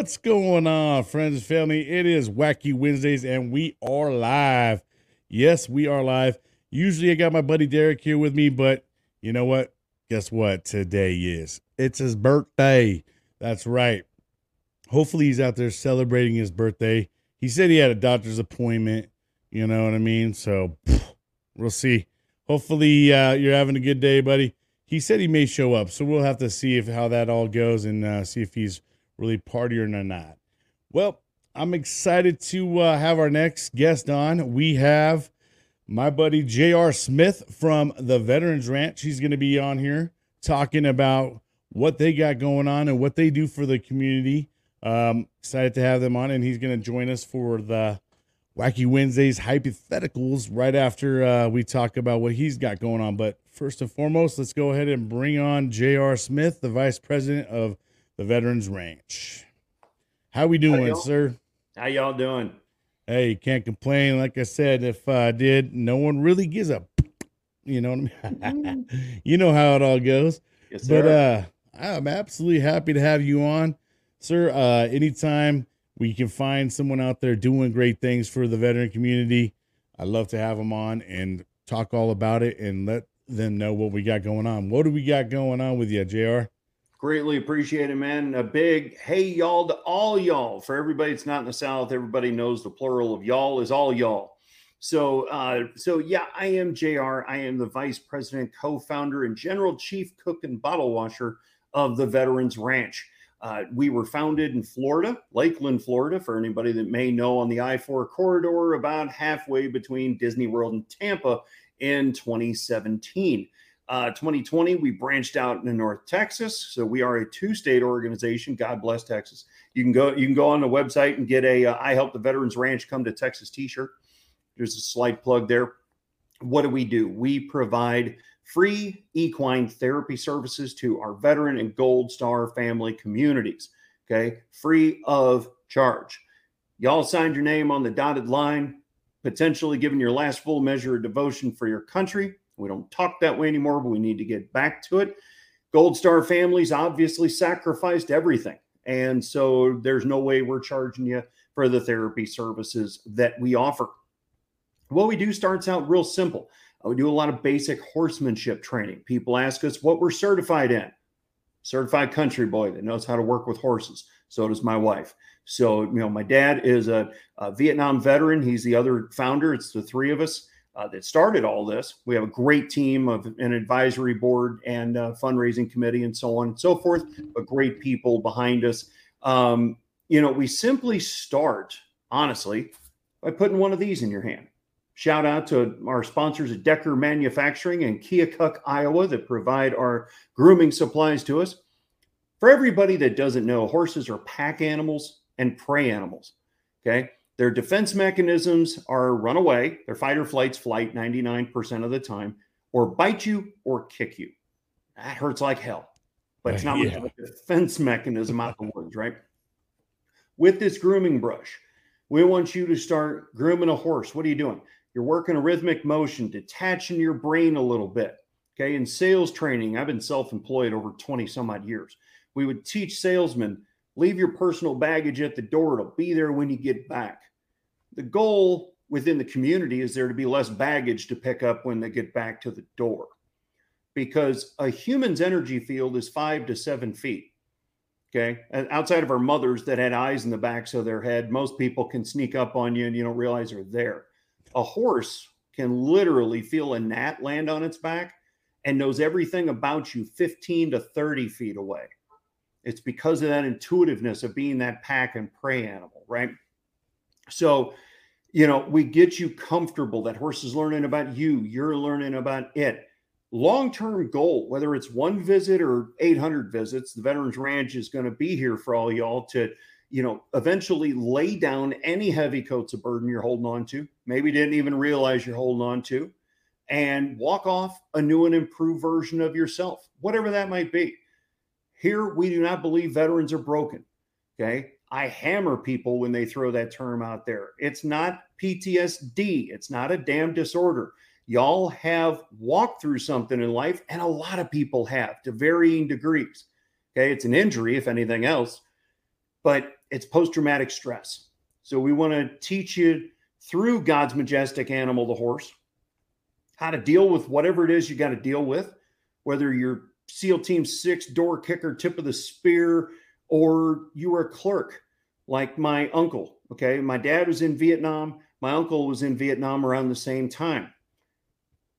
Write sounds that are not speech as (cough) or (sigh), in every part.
What's going on, friends and family? It is Wacky Wednesdays, and we are live. Yes, we are live. Usually, I got my buddy Derek here with me, but you know what? Guess what? Today is it's his birthday. That's right. Hopefully, he's out there celebrating his birthday. He said he had a doctor's appointment. You know what I mean? So we'll see. Hopefully, uh, you're having a good day, buddy. He said he may show up, so we'll have to see if how that all goes and uh, see if he's really partying or not. Well, I'm excited to uh, have our next guest on. We have my buddy J.R. Smith from the Veterans Ranch. He's going to be on here talking about what they got going on and what they do for the community. Um, excited to have them on, and he's going to join us for the Wacky Wednesdays hypotheticals right after uh, we talk about what he's got going on. But first and foremost, let's go ahead and bring on J.R. Smith, the Vice President of the Veterans Ranch. How we doing, How sir? How y'all doing? Hey, can't complain. Like I said, if I did, no one really gives a. You know what I mean? (laughs) you know how it all goes. Yes, But uh, I'm absolutely happy to have you on, sir. Uh, anytime we can find someone out there doing great things for the veteran community, I'd love to have them on and talk all about it and let them know what we got going on. What do we got going on with you, Jr? Greatly appreciate it, man. A big hey y'all to all y'all. For everybody that's not in the South, everybody knows the plural of y'all is all y'all. So, uh, so yeah, I am JR. I am the vice president, co-founder, and general chief cook and bottle washer of the Veterans Ranch. Uh, we were founded in Florida, Lakeland, Florida, for anybody that may know, on the I 4 corridor, about halfway between Disney World and Tampa in 2017. Uh, 2020, we branched out into North Texas. So we are a two-state organization. God bless Texas. You can go, you can go on the website and get a uh, I Help the Veterans Ranch Come to Texas t-shirt. There's a slight plug there. What do we do? We provide free equine therapy services to our veteran and gold star family communities. Okay, free of charge. Y'all signed your name on the dotted line, potentially giving your last full measure of devotion for your country. We don't talk that way anymore, but we need to get back to it. Gold Star families obviously sacrificed everything. And so there's no way we're charging you for the therapy services that we offer. What we do starts out real simple. Uh, We do a lot of basic horsemanship training. People ask us what we're certified in. Certified country boy that knows how to work with horses. So does my wife. So, you know, my dad is a, a Vietnam veteran. He's the other founder. It's the three of us uh, that started all this. We have a great team of an advisory board and uh, fundraising committee and so on and so forth, but great people behind us. Um, you know, we simply start, honestly, by putting one of these in your hand. Shout out to our sponsors at Decker Manufacturing and Keokuk, Iowa, that provide our grooming supplies to us. For everybody that doesn't know, horses are pack animals and prey animals. Okay. Their defense mechanisms are run away, their fight or flights flight 99% of the time, or bite you or kick you. That hurts like hell. But it's not much of a defense mechanism out of the woods, right? With this grooming brush, we want you to start grooming a horse. What are you doing? You're working a rhythmic motion, detaching your brain a little bit. Okay. In sales training, I've been self employed over 20 some odd years. We would teach salesmen leave your personal baggage at the door, it'll be there when you get back. The goal within the community is there to be less baggage to pick up when they get back to the door because a human's energy field is five to seven feet. Okay. Outside of our mothers that had eyes in the backs of their head, most people can sneak up on you and you don't realize they're there. A horse can literally feel a gnat land on its back and knows everything about you 15 to 30 feet away. It's because of that intuitiveness of being that pack and prey animal, right? So, you know, we get you comfortable that horse is learning about you, you're learning about it long term goal, whether it's one visit or 800 visits, the Veterans Ranch is going to be here for all y'all to, you know, eventually lay down any heavy coats of burden you're holding on to, maybe didn't even realize you're holding on to, and walk off a new and improved version of yourself, whatever that might be. Here, we do not believe veterans are broken. Okay. I hammer people when they throw that term out there. It's not PTSD, it's not a damn disorder y'all have walked through something in life, and a lot of people have to varying degrees. Okay, it's an injury, if anything else, but it's post traumatic stress. So we want to teach you through God's majestic animal, the horse, how to deal with whatever it is you got to deal with, whether you're SEAL Team Six door kicker, tip of the spear, or you were a clerk like my uncle. Okay. My dad was in Vietnam. My uncle was in Vietnam around the same time.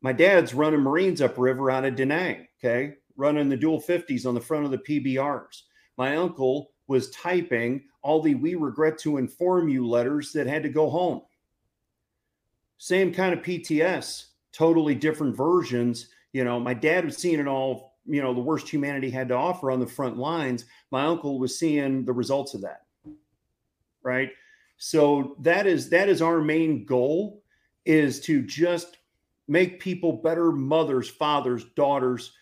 My dad's running Marines upriver out of Da Nang. Okay. Running the dual 50s on the front of the PBRs. My uncle was typing all the we regret to inform you letters that had to go home. Same kind of PTS, totally different versions. You know, my dad was seeing it all, you know, the worst humanity had to offer on the front lines. My uncle was seeing the results of that. Right. So that is that is our main goal is to just make people better mothers, fathers, daughters,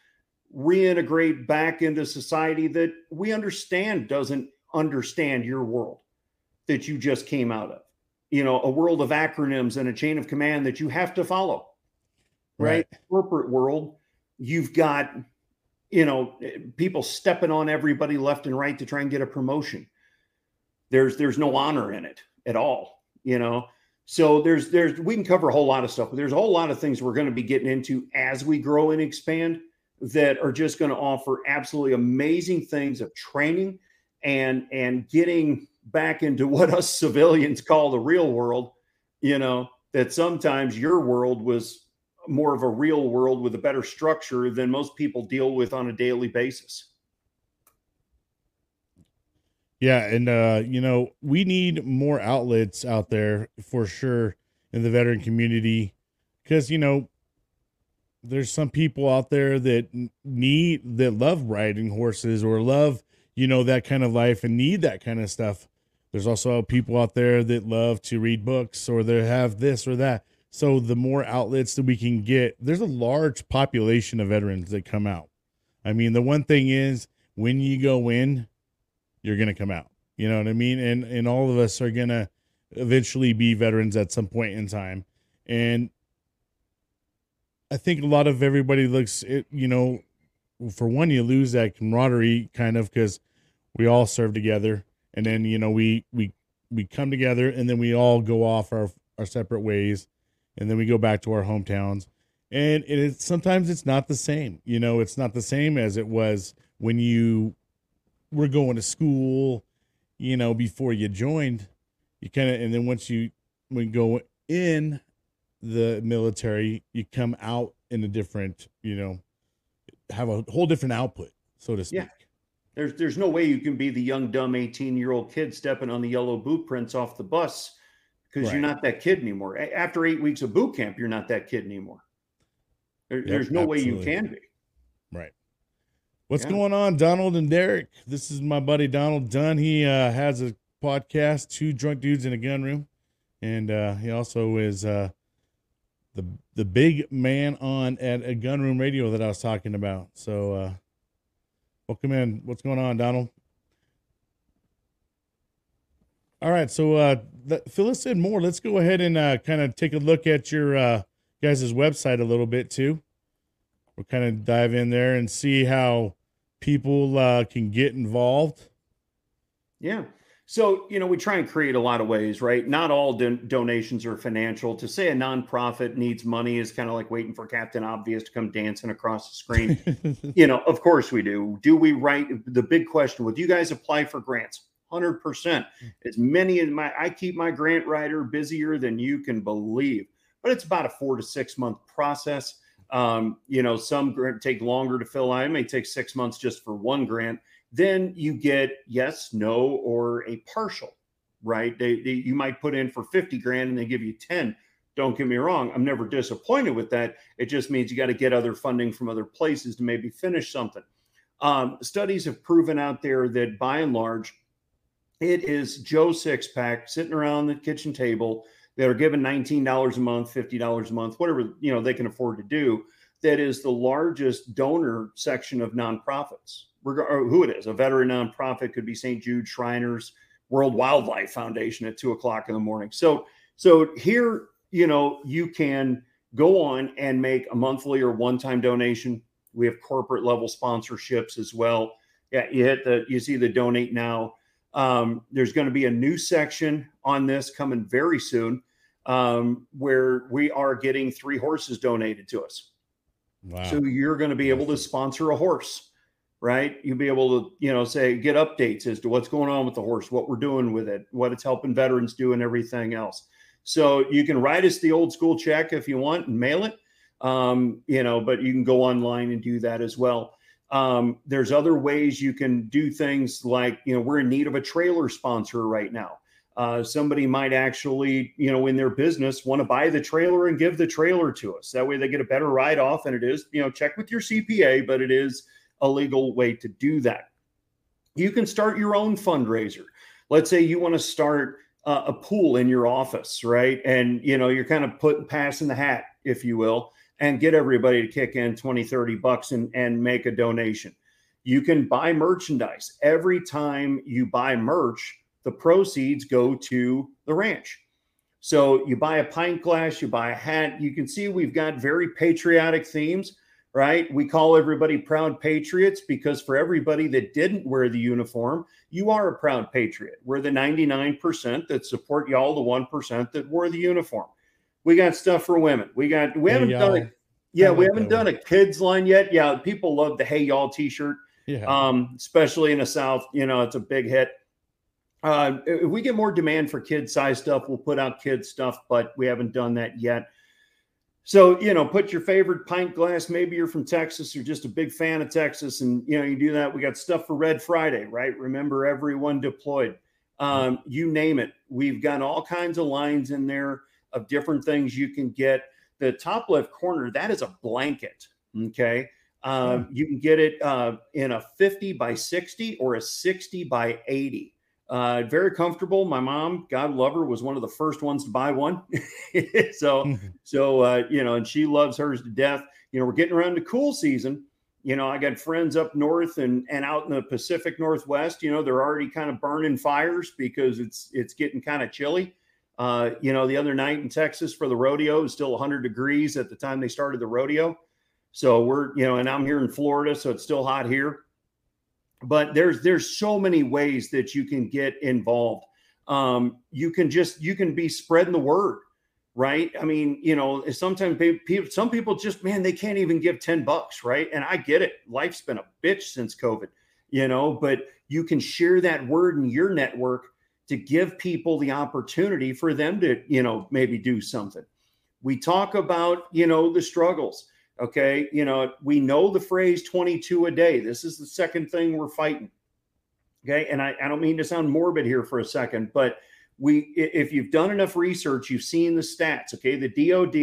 reintegrate back into society that we understand doesn't understand your world that you just came out of. You know, a world of acronyms and a chain of command that you have to follow. Right? right. Corporate world, you've got you know, people stepping on everybody left and right to try and get a promotion. There's there's no honor in it at all, you know. So there's there's we can cover a whole lot of stuff, but there's a whole lot of things we're going to be getting into as we grow and expand that are just going to offer absolutely amazing things of training and and getting back into (laughs) what us civilians call the real world you know that sometimes your world was more of a real world with a better structure than most people deal with on a daily basis. Yeah and uh you know we need more outlets out there for sure in the veteran community because you know there's some people out there that need that love riding horses or love you know that kind of life and need that kind of stuff. There's also people out there that love to read books or they have this or that so the more outlets that we can get there's a large population of veterans that come out. I mean the one thing is when you go in you're going to come out. You know what i mean? And and all of us are going to eventually be veterans at some point in time. And I think a lot of everybody looks, it, you know, for one, you lose that camaraderie kind of because we all serve together, and then you know we we we come together, and then we all go off our our separate ways, and then we go back to our hometowns, and it is sometimes it's not the same. You know, it's not the same as it was when you were going to school. You know, before you joined, you kind of, and then once you we go in the military, you come out in a different, you know, have a whole different output, so to speak. Yeah. There's there's no way you can be the young dumb 18 year old kid stepping on the yellow boot prints off the bus because right. you're not that kid anymore. After eight weeks of boot camp, you're not that kid anymore. There, yep, there's no absolutely. way you can be. Right. What's yeah. going on, Donald and Derek? This is my buddy Donald Dunn. He uh, has a podcast, Two Drunk Dudes in a Gun Room, and uh, he also is uh, the the big man on at a gunroom radio that I was talking about. So uh welcome in. What's going on, Donald? All right, so uh fill us in more. Let's go ahead and uh kind of take a look at your uh guys' website a little bit too. We'll kind of dive in there and see how people uh can get involved. Yeah. So, you know, we try and create a lot of ways, right? Not all don- donations are financial. To say a nonprofit needs money is kind of like waiting for Captain Obvious to come dancing across the screen. (laughs) you know, of course we do. Do we write the big question? Would you guys apply for grants? 100%. As many of my, I keep my grant writer busier than you can believe, but it's about a four to six month process. Um, you know, some grant take longer to fill out. It may take six months just for one grant then you get yes, no, or a partial, right? They, they, you might put in for 50 grand and they give you 10. Don't get me wrong, I'm never disappointed with that. It just means you got to get other funding from other places to maybe finish something. Um, studies have proven out there that by and large, it is Joe Sixpack sitting around the kitchen table that are given $19 a month, $50 a month, whatever you know they can afford to do. That is the largest donor section of nonprofits who it is, a veteran nonprofit could be St. Jude Shriners World Wildlife Foundation at two o'clock in the morning. So, so here, you know, you can go on and make a monthly or one-time donation. We have corporate level sponsorships as well. Yeah, you hit the, you see the donate now Um, there's going to be a new section on this coming very soon um, where we are getting three horses donated to us. Wow. So you're going to be able to sponsor a horse, right? You'll be able to, you know, say, get updates as to what's going on with the horse, what we're doing with it, what it's helping veterans do, and everything else. So you can write us the old school check if you want and mail it, um, you know, but you can go online and do that as well. Um, there's other ways you can do things like, you know, we're in need of a trailer sponsor right now. Uh, somebody might actually, you know, in their business want to buy the trailer and give the trailer to us. That way they get a better write off. And it is, you know, check with your CPA, but it is a legal way to do that. You can start your own fundraiser. Let's say you want to start uh, a pool in your office, right? And, you know, you're kind of putting passing the hat, if you will, and get everybody to kick in 20, 30 bucks and, and make a donation. You can buy merchandise. Every time you buy merch, the proceeds go to the ranch. So you buy a pint glass, you buy a hat. You can see we've got very patriotic themes, right? We call everybody proud patriots because for everybody that didn't wear the uniform, you are a proud patriot. We're the 99% that support y'all, the 1% that wore the uniform. We got stuff for women. We got we haven't done it. Yeah, we haven't done a kids line yet. Yeah, people love the hey y'all t-shirt. Yeah. Um, especially in the South, you know, it's a big hit. Uh, if we get more demand for kid size stuff, we'll put out kid stuff, but we haven't done that yet. So, you know, put your favorite pint glass. Maybe you're from Texas or just a big fan of Texas, and you know, you do that. We got stuff for Red Friday, right? Remember everyone deployed. Um, you name it. We've got all kinds of lines in there of different things you can get. The top left corner, that is a blanket. Okay. Um, hmm. You can get it uh, in a 50 by 60 or a 60 by 80. Uh, very comfortable. My mom, God love her, was one of the first ones to buy one. (laughs) so, mm-hmm. so uh, you know, and she loves hers to death. You know, we're getting around to cool season. You know, I got friends up north and and out in the Pacific Northwest. You know, they're already kind of burning fires because it's it's getting kind of chilly. Uh, you know, the other night in Texas for the rodeo, it was still 100 degrees at the time they started the rodeo. So we're, you know, and I'm here in Florida, so it's still hot here. But there's there's so many ways that you can get involved. Um, you can just you can be spreading the word right? I mean you know sometimes people some people just man they can't even give 10 bucks right? And i get it. Life's been a bitch since covid you know but you can share that word in your network to give people the opportunity for them to you know maybe do something we talk about you know the struggles Okay. You know, we know the phrase 22 a day. This is the second thing we're fighting. Okay. And I, I don't mean to sound morbid here for a second, but we if you've done enough research you've seen the stats okay the dod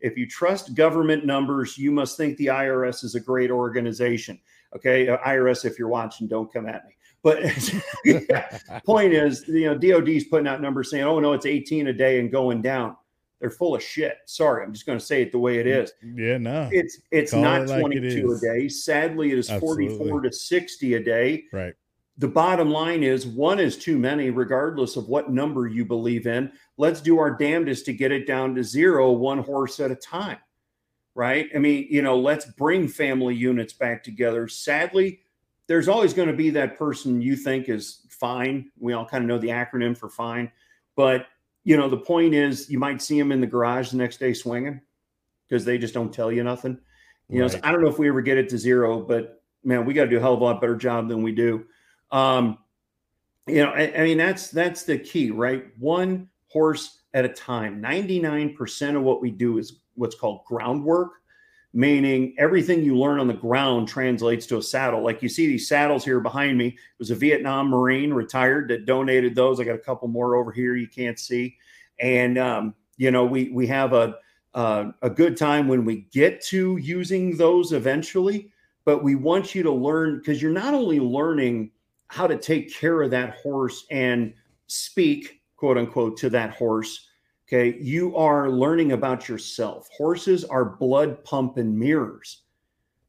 if you trust government numbers you must think the irs is a great organization okay uh, irs if you're watching don't come at me but (laughs) point is you know dod's putting out numbers saying oh no it's 18 a day and going down they're full of shit. Sorry, I'm just going to say it the way it mm. Yeah, no. It's it's Call not it 22 like a day. Sadly, it is Absolutely. 44 to 60 a day. Right. The bottom line is one is too many, regardless of what number you believe in. Let's do our damnedest to get it down to zero, one horse at a time. Right. I mean, you know, let's bring family units back together. Sadly, there's always going to be that person you think is fine. We all kind of know the acronym for fine, but you know, the point is you might see them in the garage the next day swinging because they just don't tell you nothing. You right. know, so I don't know if we ever get it to zero, but man, we got to do a hell of a lot better job than we do. Um, you know, I, I mean, that's that's the key, right? One horse at a time. 99% of what we do is what's called groundwork, meaning everything you learn on the ground translates to a saddle. Like you see these saddles here behind me. It was a Vietnam Marine retired that donated those. I got a couple more over here you can't see. And um, you know, we we have a uh, a good time when we get to using those eventually, but we want you to learn because you're not only learning how to take care of that horse and speak, quote unquote, to that horse Okay. You are learning about yourself. Horses are blood pumping mirrors.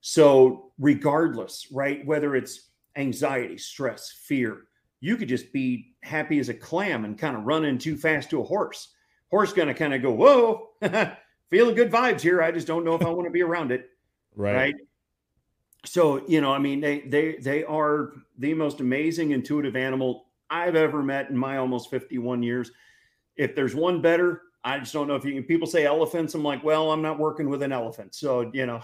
So, regardless, right, whether it's anxiety, stress, fear, you could just be happy as a clam and kind of running too fast to a horse. Horse going to kind of go, whoa, (laughs) feeling good vibes here. I just don't know if I want to be around it. Right. right. So, you know, I mean, they they they are the most amazing intuitive animal I've ever met in my almost 51 years. If there's one better, I just don't know if you can. People say elephants. I'm like, well, I'm not working with an elephant. So, you know,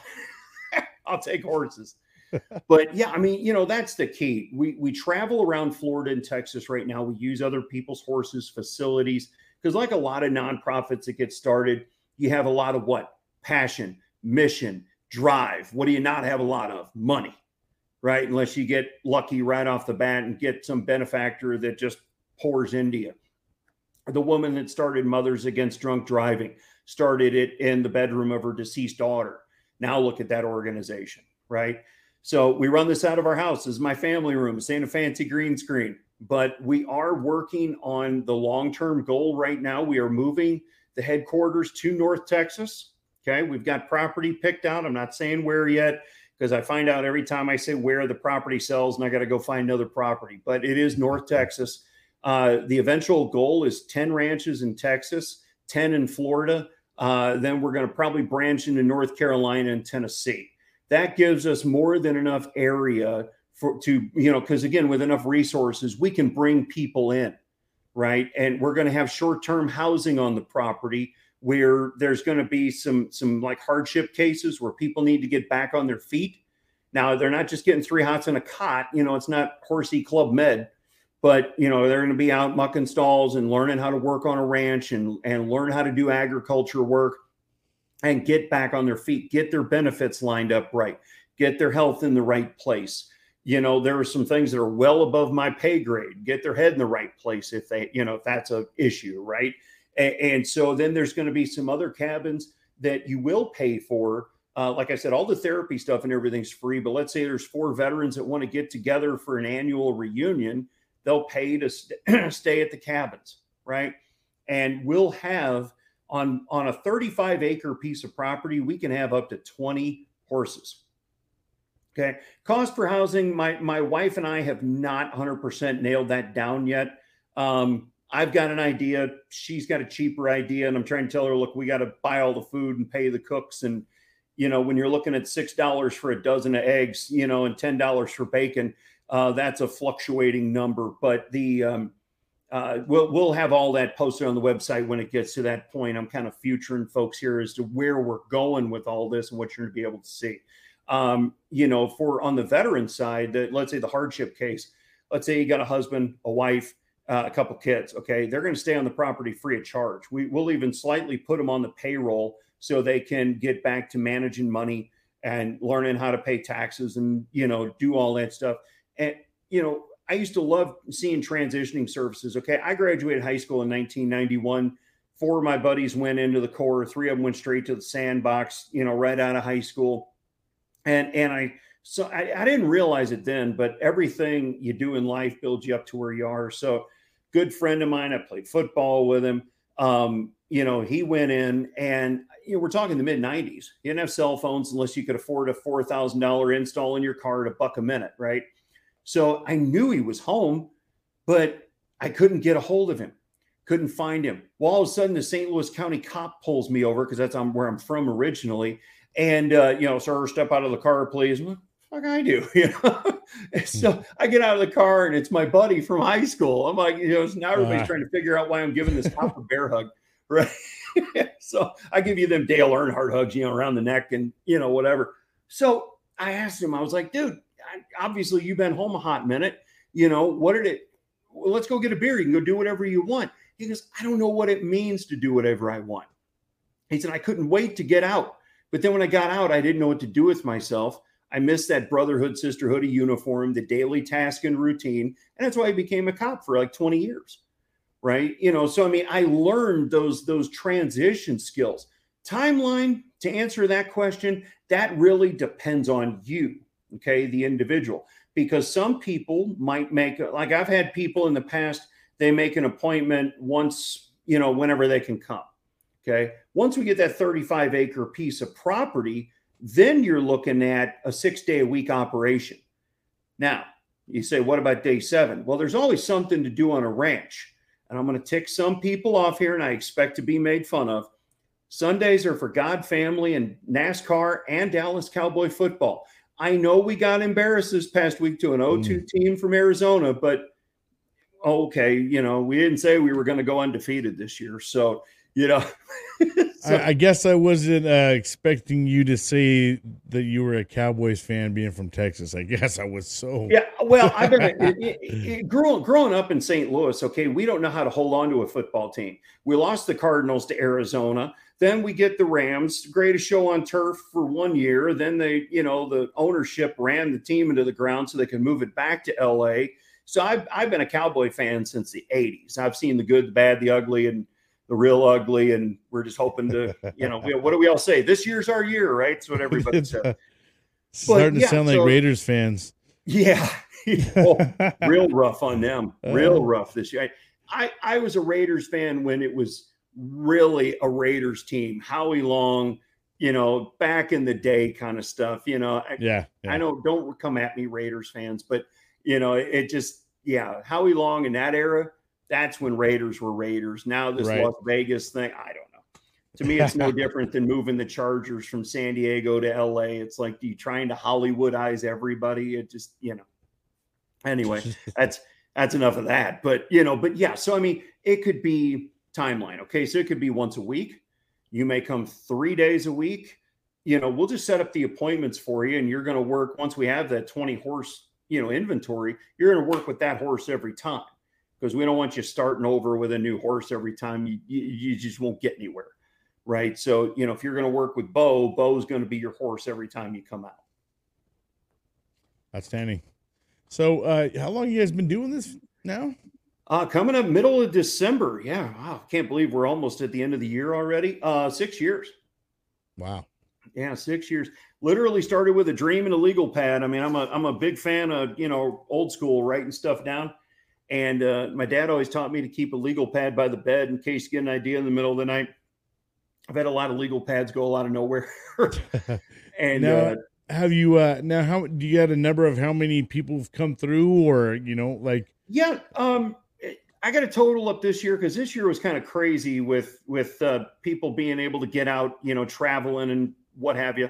(laughs) I'll take horses. (laughs) but yeah, I mean, you know, that's the key. We we travel around Florida and Texas right now. We use other people's horses, facilities, because like a lot of nonprofits that get started, you have a lot of what? Passion, mission, drive. What do you not have a lot of? Money right? Unless you get lucky right off the bat and get some benefactor that just pours into you. The woman that started Mothers Against Drunk Driving started it in the bedroom of her deceased daughter. Now look at that organization, right? So we run this out of our house. This is my family room. It's in a fancy green screen, but we are working on the long term goal right now. We are moving the headquarters to North Texas. Okay. We've got property picked out. I'm not saying where yet because I find out every time I say where the property sells and I got to go find another property. But it is North Texas. Uh, the eventual goal is 10 ranches in Texas, 10 in Florida. Uh, then we're going to probably branch into North Carolina and Tennessee. That gives us more than enough area for to you know because again with enough resources we can bring people in right and we're going to have short-term housing on the property where there's going to be some some like hardship cases where people need to get back on their feet. Now they're not just getting three hots in a cot. You know, it's not horsey club med, but you know they're going to be out mucking stalls and learning how to work on a ranch and and learn how to do agriculture work and get back on their feet, get their benefits lined up right, get their health in the right place. You know, there are some things that are well above my pay grade. Get their head in the right place if they, you know, if that's a issue, right? And, and so then there's going to be some other cabins that you will pay for. Uh, like I said, all the therapy stuff and everything's free. But let's say there's four veterans that want to get together for an annual reunion, they'll pay to st- (clears throat) stay at the cabins, right? And we'll have on on a 35 acre piece of property, we can have up to 20 horses. Okay, cost for housing. My my wife and I have not 100% nailed that down yet. Um, I've got an idea. She's got a cheaper idea. And I'm trying to tell her, look, we got to buy all the food and pay the cooks. And, you know, when you're looking at $6 for a dozen of eggs, you know, and $10 for bacon, uh, that's a fluctuating number. But the, um, uh, we'll, we'll have all that posted on the website when it gets to that point. I'm kind of futuring folks here as to where we're going with all this and what you're going to be able to see. Um, you know, for on the veteran side, that let's say the hardship case, let's say you got a husband, a wife, uh, a couple kids. Okay, they're going to stay on the property free of charge. We will even slightly put them on the payroll so they can get back to managing money and learning how to pay taxes and you know do all that stuff. And you know, I used to love seeing transitioning services. Okay, I graduated high school in 1991. Four of my buddies went into the Corps. Three of them went straight to the sandbox. You know, right out of high school. And and I so I, I, didn't realize it then, but everything you do in life builds you up to where you are. So good friend of mine. I played football with him. Um, you know, he went in and you know, we're talking the mid 90s. You didn't have cell phones unless you could afford a $4,000 install in your car at a buck a minute, right? So I knew he was home, but I couldn't get a hold of him, couldn't find him. Well, all of a sudden, the St. Louis County cop pulls me over because that's where I'm from originally. And, uh, you know, sir, step out of the car, please fuck I do? (laughs) You know, (laughs) so hmm. I get out of the car and it's my buddy from high school. I'm like, you know, now everybody's uh, trying to figure out why I'm giving this cop a bear hug, (laughs) right? so I give you them Dale Earnhardt hugs, you know, around the neck and you know whatever. So I asked him, I was like, dude, obviously you've been home a hot minute. You know, what did it? Well, let's go get a beer. You can go do whatever you want. He goes, I don't know what it means to do whatever I want. He said, I couldn't wait to get out. But then when I got out, I didn't know what to do with myself. I missed that brotherhood, sisterhood uniform, the daily task and routine. And that's why I became a cop for like 20 years. Right. You know, so I mean, I learned those those transition skills. Timeline to answer that question, that really depends on you, okay, the individual. Because some people might make like I've had people in the past, they make an appointment once, you know, whenever they can come. Okay. Once we get that 35 acre piece of property, then you're looking at a six day a week operation. Now, you say, what about day seven? Well, there's always something to do on a ranch. And I'm going to tick some people off here, and I expect to be made fun of. Sundays are for God, family, and NASCAR and Dallas Cowboy football. I know we got embarrassed this past week to an 0 2 mm. team from Arizona, but okay, you know, we didn't say we were going to go undefeated this year. So, you know, (laughs) so, I, I, guess I wasn't uh, expecting you to say that you were a Cowboys fan being from Texas. I guess I was so. Yeah. Well, I've been (laughs) it, it, it, growing, growing up in St. Louis. Okay. We don't know how to hold on to a football team. We lost the Cardinals to Arizona. Then we get the Rams, greatest show on turf for one year. Then they, you know, the ownership ran the team into the ground so they can move it back to LA. So I've, I've been a Cowboy fan since the 80s. I've seen the good, the bad, the ugly, and the real ugly. And we're just hoping to, you know, what do we all say? This year's our year, right? That's what everybody says. Starting yeah, to sound so, like Raiders fans. Yeah. (laughs) oh, real (laughs) rough on them. Real uh. rough this year. I, I was a Raiders fan when it was really a Raiders team. Howie Long, you know, back in the day kind of stuff. You know, yeah, yeah. I know. Don't come at me, Raiders fans, but you know, it just yeah, Howie Long in that era. That's when Raiders were Raiders. Now this right. Las Vegas thing, I don't know. To me, it's no (laughs) different than moving the Chargers from San Diego to LA. It's like you trying to Hollywoodize everybody. It just you know. Anyway, (laughs) that's that's enough of that. But you know, but yeah. So I mean, it could be timeline. Okay, so it could be once a week. You may come three days a week. You know, we'll just set up the appointments for you, and you're going to work once we have that 20 horse, you know, inventory. You're going to work with that horse every time because we don't want you starting over with a new horse every time. You, you, you just won't get anywhere, right? So, you know, if you're going to work with Bo, Bo's going to be your horse every time you come out. Outstanding. So, uh, how long you guys been doing this now? Uh, coming up middle of December. Yeah. Wow. Can't believe we're almost at the end of the year already. Uh, six years. Wow. Yeah, six years. Literally started with a dream and a legal pad. I mean, I'm a I'm a big fan of you know old school writing stuff down. And uh, my dad always taught me to keep a legal pad by the bed in case you get an idea in the middle of the night. I've had a lot of legal pads go a lot of nowhere. (laughs) and now, uh, have you uh now how do you got a number of how many people have come through or you know like yeah um I got a total up this year because this year was kind of crazy with with uh, people being able to get out, you know, traveling and what have you.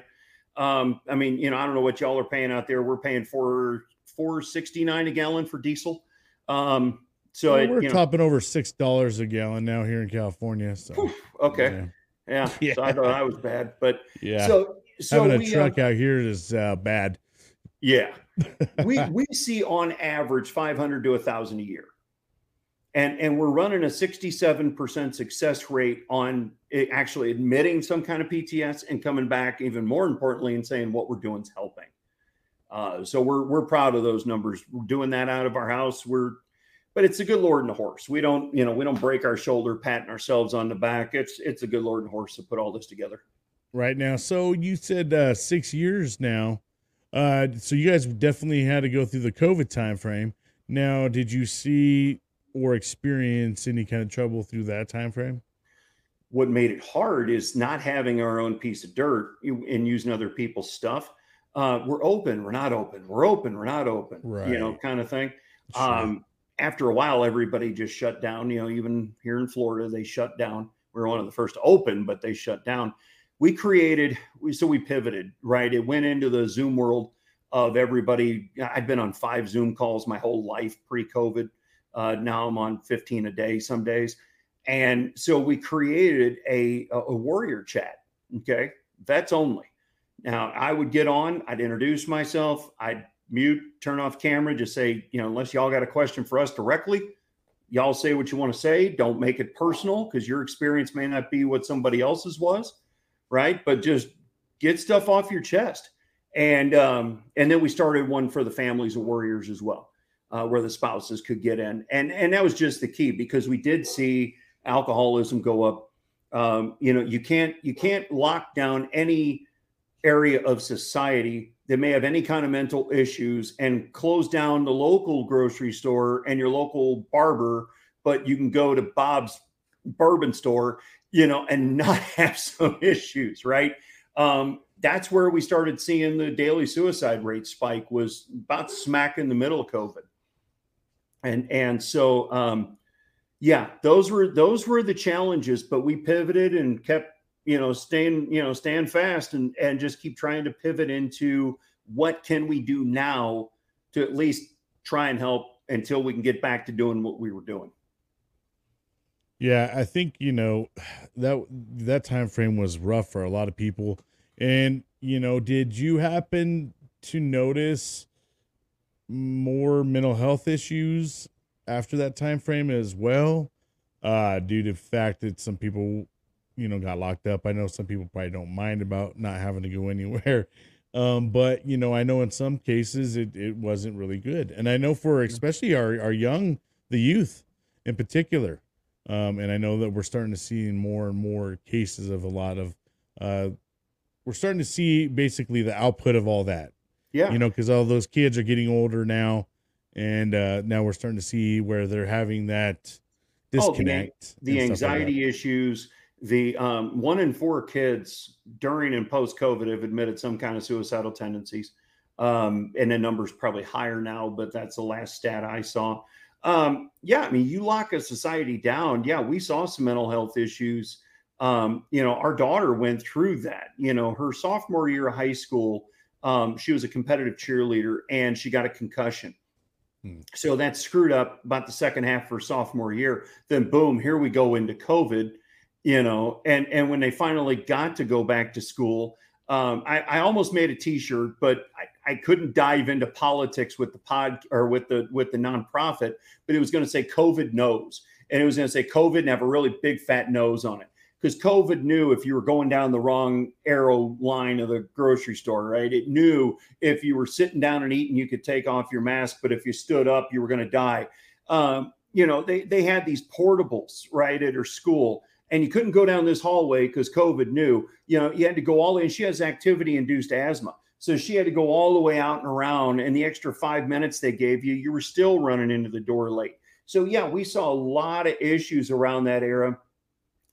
Um, I mean, you know, I don't know what y'all are paying out there. We're paying for four sixty nine a gallon for diesel. Um, so well, we're it, topping over six dollars a gallon now here in California. So okay, yeah. (laughs) yeah. So I thought I was bad, but yeah. So, so having a we, truck uh, out here is uh, bad. Yeah, (laughs) we we see on average five hundred to a thousand a year and and we're running a 67% success rate on actually admitting some kind of pts and coming back even more importantly and saying what we're doing is helping. Uh, so we're we're proud of those numbers. We're doing that out of our house. We're but it's a good lord and a horse. We don't you know we don't break our shoulder patting ourselves on the back. It's it's a good lord and horse to put all this together. Right now. So you said uh, six years now. Uh, so you guys definitely had to go through the covid time frame now did you see or experience any kind of trouble through that time frame? What made it hard is not having our own piece of dirt and using other people's stuff. Uh, we're open, we're not open, we're open, we're not open, right. you know, kind of thing. Sure. Um, after a while, everybody just shut down. You know, even here in Florida, they shut down. We are one of the first to open, but they shut down. We created, we, so we pivoted, right? It went into the Zoom world of everybody. I'd been on five Zoom calls my whole life pre COVID. Uh, now I'm on 15 a day some days. And so we created a, a warrior chat. Okay. Vets only. Now I would get on, I'd introduce myself, I'd mute, turn off camera, just say, you know, unless y'all got a question for us directly, y'all say what you want to say. Don't make it personal because your experience may not be what somebody else's was. Right. But just get stuff off your chest. And um, and then we started one for the families of warriors as well uh, where the spouses could get in, and and that was just the key because we did see alcoholism go up. Um, you know, you can't you can't lock down any area of society that may have any kind of mental issues and close down the local grocery store and your local barber, but you can go to Bob's bourbon store, you know, and (laughs) not have some issues, right? Um, that's where we started seeing the daily suicide rate spike was about smack in the middle of COVID and and so um, yeah, those were those were the challenges, but we pivoted and kept you know staying you know stand fast and and just keep trying to pivot into what can we do now to at least try and help until we can get back to doing what we were doing. Yeah, I think you know that that time frame was rough for a lot of people. And you know, did you happen to notice more mental health issues after that time frame as well? Uh, due to the fact that some people, you know, got locked up. I know some people probably don't mind about not having to go (laughs) anywhere. Um, but you know, I know in some cases it, it wasn't really good. And I know for especially our, our young, the youth in particular, um, and I know that we're starting to see more and more cases of a lot of, uh, we're starting to see basically the output of all that. Yeah. You know, because all those kids are getting older now. And uh, now we're starting to see where they're having that disconnect. Oh, the, the anxiety like issues. The um, one in four kids during and post COVID have admitted some kind of suicidal tendencies. Um, and the number's probably higher now, but that's the last stat I saw. Um, yeah, I mean, you lock a society down. Yeah, we saw some mental health issues. Um, you know, our daughter went through that. You know, her sophomore year of high school, um, she was a competitive cheerleader and she got a concussion. Hmm. So that screwed up about the second half of her sophomore year. Then boom, here we go into COVID. You know, and and when they finally got to go back to school, um, I, I, almost made a T-shirt, but I, I, couldn't dive into politics with the pod or with the with the nonprofit. But it was going to say COVID knows, and it was going to say COVID and have a really big fat nose on it because COVID knew if you were going down the wrong arrow line of the grocery store, right? It knew if you were sitting down and eating, you could take off your mask, but if you stood up, you were going to die. Um, you know, they they had these portables right at her school and you couldn't go down this hallway because COVID knew, you know, you had to go all in. She has activity induced asthma. So she had to go all the way out and around. And the extra five minutes they gave you, you were still running into the door late. So, yeah, we saw a lot of issues around that era.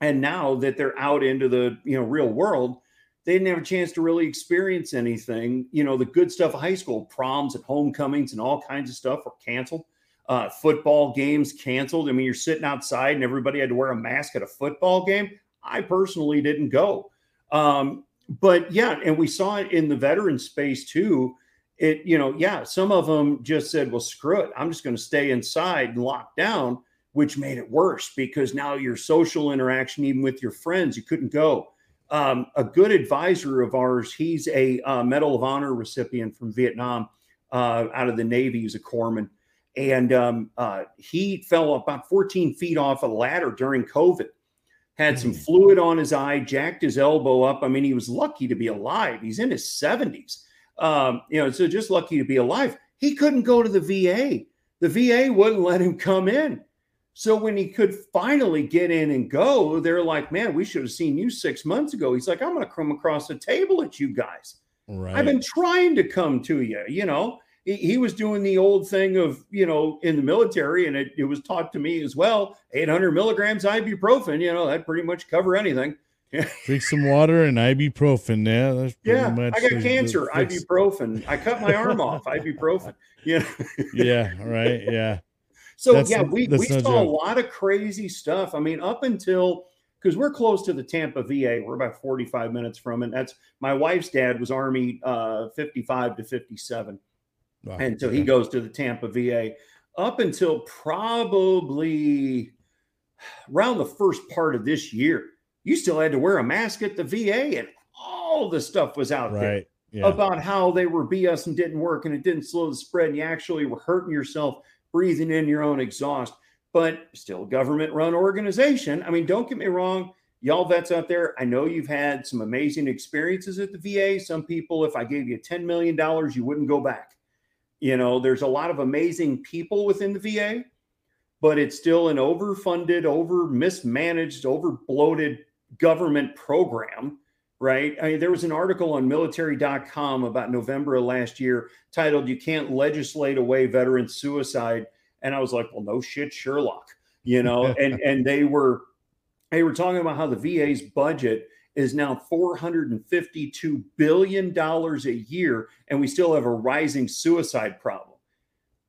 And now that they're out into the, you know, real world, they didn't have a chance to really experience anything. You know, the good stuff of high school, proms and homecomings and all kinds of stuff were canceled uh, football games canceled. I mean, you're sitting outside and everybody had to wear a mask at a football game. I personally didn't go. Um, but yeah, and we saw it in the veteran space too. It, you know, yeah, some of them just said, well, screw it. I'm just going to stay inside and lock down, which made it worse because now your social interaction, even with your friends, you couldn't go. Um, a good advisor of ours, he's a uh, Medal of Honor recipient from Vietnam uh, out of the Navy. He's a corpsman and um, uh, he fell about 14 feet off a ladder during COVID. Had some mm. fluid on his eye, jacked his elbow up. I mean, he was lucky to be alive. He's in his 70s, um, you know, so just lucky to be alive. He couldn't go to the VA. The VA wouldn't let him come in. So when he could finally get in and go, they're like, "Man, we should have seen you six months ago." He's like, "I'm going to come across the table at you guys. Right. I've been trying to come to you, you know." he, was doing the old thing of, you know, in the military, and it, it was taught to me as well 800 milligrams ibuprofen, you know, that pretty much cover anything. (laughs) Drink some water and ibuprofen. Yeah, that's yeah. Much I got cancer. Ibuprofen. I cut my arm off. Ibuprofen. (laughs) Yeah. yeah. Right. Yeah. So that's, yeah, we, we saw a lot of crazy stuff. I mean, up until because we're close to the Tampa VA, we're about 45 minutes from it. That's my wife's dad was Army uh, 55 to 57. Wow. And so he goes to the Tampa VA up until probably around the first part of this year. You still had to wear a mask at the VA, and all the stuff was out right. there yeah. about how they were BS and didn't work and it didn't slow the spread. And you actually were hurting yourself breathing in your own exhaust, but still government run organization. I mean, don't get me wrong. Y'all vets out there, I know you've had some amazing experiences at the VA. Some people, if I gave you $10 million, you wouldn't go back. You know, there's a lot of amazing people within the VA, but it's still an overfunded, over mismanaged, over bloated government program, right? I mean, there was an article on military.com about November of last year titled, You Can't Legislate Away Veteran Suicide. And I was like, well, no shit, Sherlock, you know, (laughs) and and they were they were talking about how the VA's budget is now $452 billion a year, and we still have a rising suicide problem.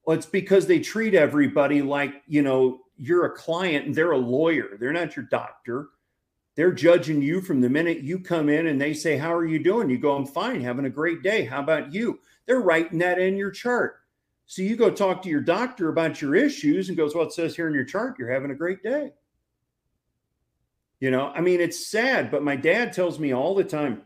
Well, it's because they treat everybody like, you know, you're a client and they're a lawyer. They're not your doctor. They're judging you from the minute you come in and they say, How are you doing? You go, I'm fine, having a great day. How about you? They're writing that in your chart. So you go talk to your doctor about your issues and goes, Well, it says here in your chart, you're having a great day. You know, I mean, it's sad, but my dad tells me all the time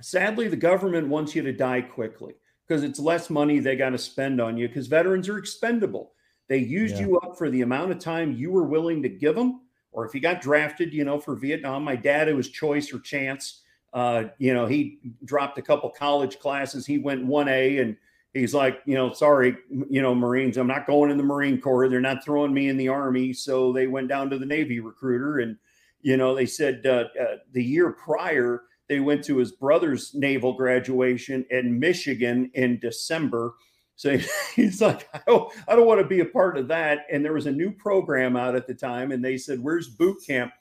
sadly, the government wants you to die quickly because it's less money they got to spend on you because veterans are expendable. They used yeah. you up for the amount of time you were willing to give them. Or if he got drafted, you know, for Vietnam, my dad, it was choice or chance. Uh, you know, he dropped a couple college classes. He went 1A and he's like, you know, sorry, you know, Marines, I'm not going in the Marine Corps. They're not throwing me in the Army. So they went down to the Navy recruiter. And, you know, they said uh, uh, the year prior, they went to his brother's naval graduation in Michigan in December. So (laughs) he's like, I don't, I don't want to be a part of that. And there was a new program out at the time, and they said, Where's boot camp?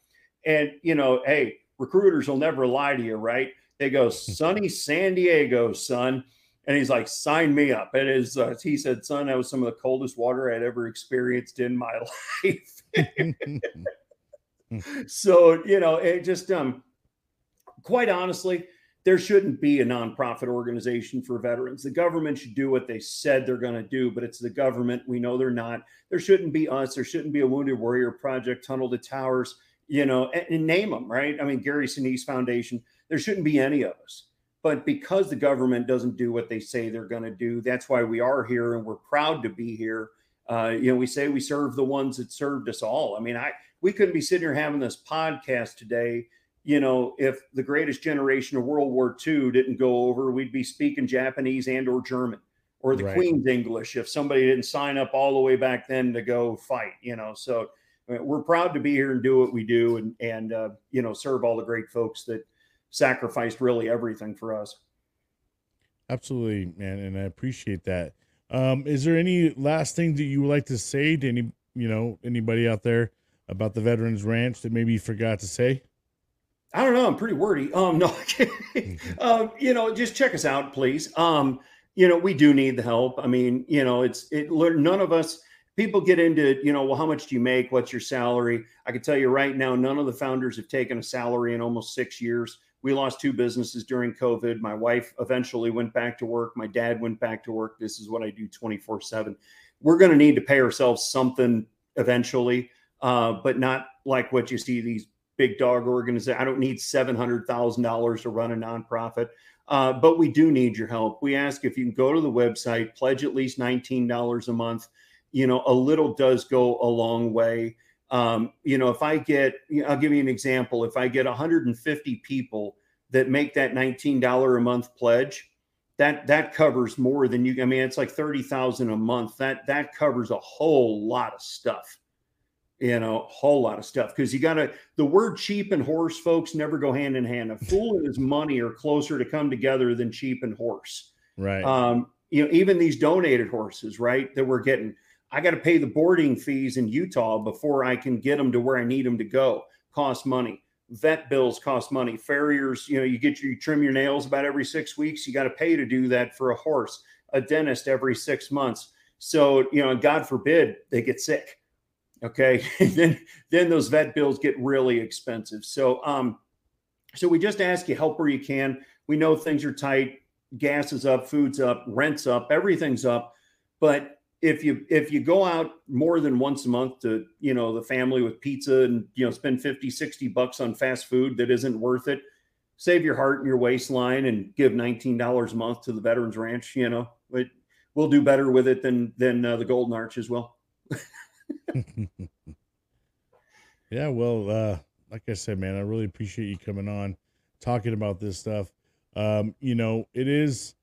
And, you know, hey, recruiters will never lie to you, right? They go, sunny San Diego, son. And he's like, sign me up. It is, uh, he said, son, that was some of the coldest water I'd ever experienced in my (laughs) life. (laughs) so, you know, it just, um, quite honestly, there shouldn't be a nonprofit organization for veterans. The government should do what they said they're going to do, but it's the government. We know they're not. There shouldn't be us. There shouldn't be a Wounded Warrior Project, Tunnel to Towers, you know, and, and name them, right? I mean, Gary Sinise Foundation. There shouldn't be any of us. But because the government doesn't do what they say they're going to do, that's why we are here and we're proud to be here. Uh, you know, we say we serve the ones that served us all. I mean, I we couldn't be sitting here having this podcast today you know, if the greatest generation of World War II didn't go over, we'd be speaking Japanese and or German or the right. Queen's English if somebody didn't sign up all the way back then to go fight, you know. So we're proud to be here and do what we do and and uh, you know serve all the great folks that sacrificed really everything for us. Absolutely, man, and I appreciate that. Um, is there any last thing that you would like to say to any you know anybody out there about the Veterans Ranch that maybe you forgot to say? I don't know. I'm pretty wordy. Um, no, (laughs) um, you know, just check us out, please. Um, you know, we do need the help. I mean, you know, it's it. None of us people get into, you know, well, how much do you make? What's your salary? I can tell you right now, none of the founders have taken a salary in almost six years. We lost two businesses during COVID. My wife eventually went back to work. My dad went back to work. This is what I do 24 7. We're going to need to pay ourselves something eventually, uh, but not like what you see these big dog organization. I don't need $700,000 to run a nonprofit, uh, but we do need your help. We ask if you can go to the website, pledge at least $19 a month. You know, a little does go a long way. Um, you know, if I get, I'll give you an example. If I get 150 people that make that $19 a month pledge, that that covers more than you. I mean, it's like 30,000 a month. That that covers a whole lot of stuff you know, a whole lot of stuff because you got to, the word cheap and horse, folks, never go hand in hand. A fool and his money are closer to come together than cheap and horse. Right. Um, you know, even these donated horses, right, that we're getting, I got to pay the boarding fees in Utah before I can get them to where I need them to go. Cost money. Vet bills cost money. Farriers, you know, you get your, you trim your nails about every six weeks. You got to pay to do that for a horse. A dentist every six months. So, you know, God forbid they get sick Okay, (laughs) then then those vet bills get really expensive. So um, so we just ask you help where you can. We know things are tight, gas is up, food's up, rent's up, everything's up. But if you if you go out more than once a month to you know the family with pizza and you know spend 50 60 bucks on fast food that isn't worth it save your heart and your waistline and give $19 a month to the veterans ranch you know we'll do better with it than than uh, the golden arch as well (laughs) (laughs) yeah, well, uh, like I said, man, I really appreciate you coming on, talking about this stuff. Um, you know, it is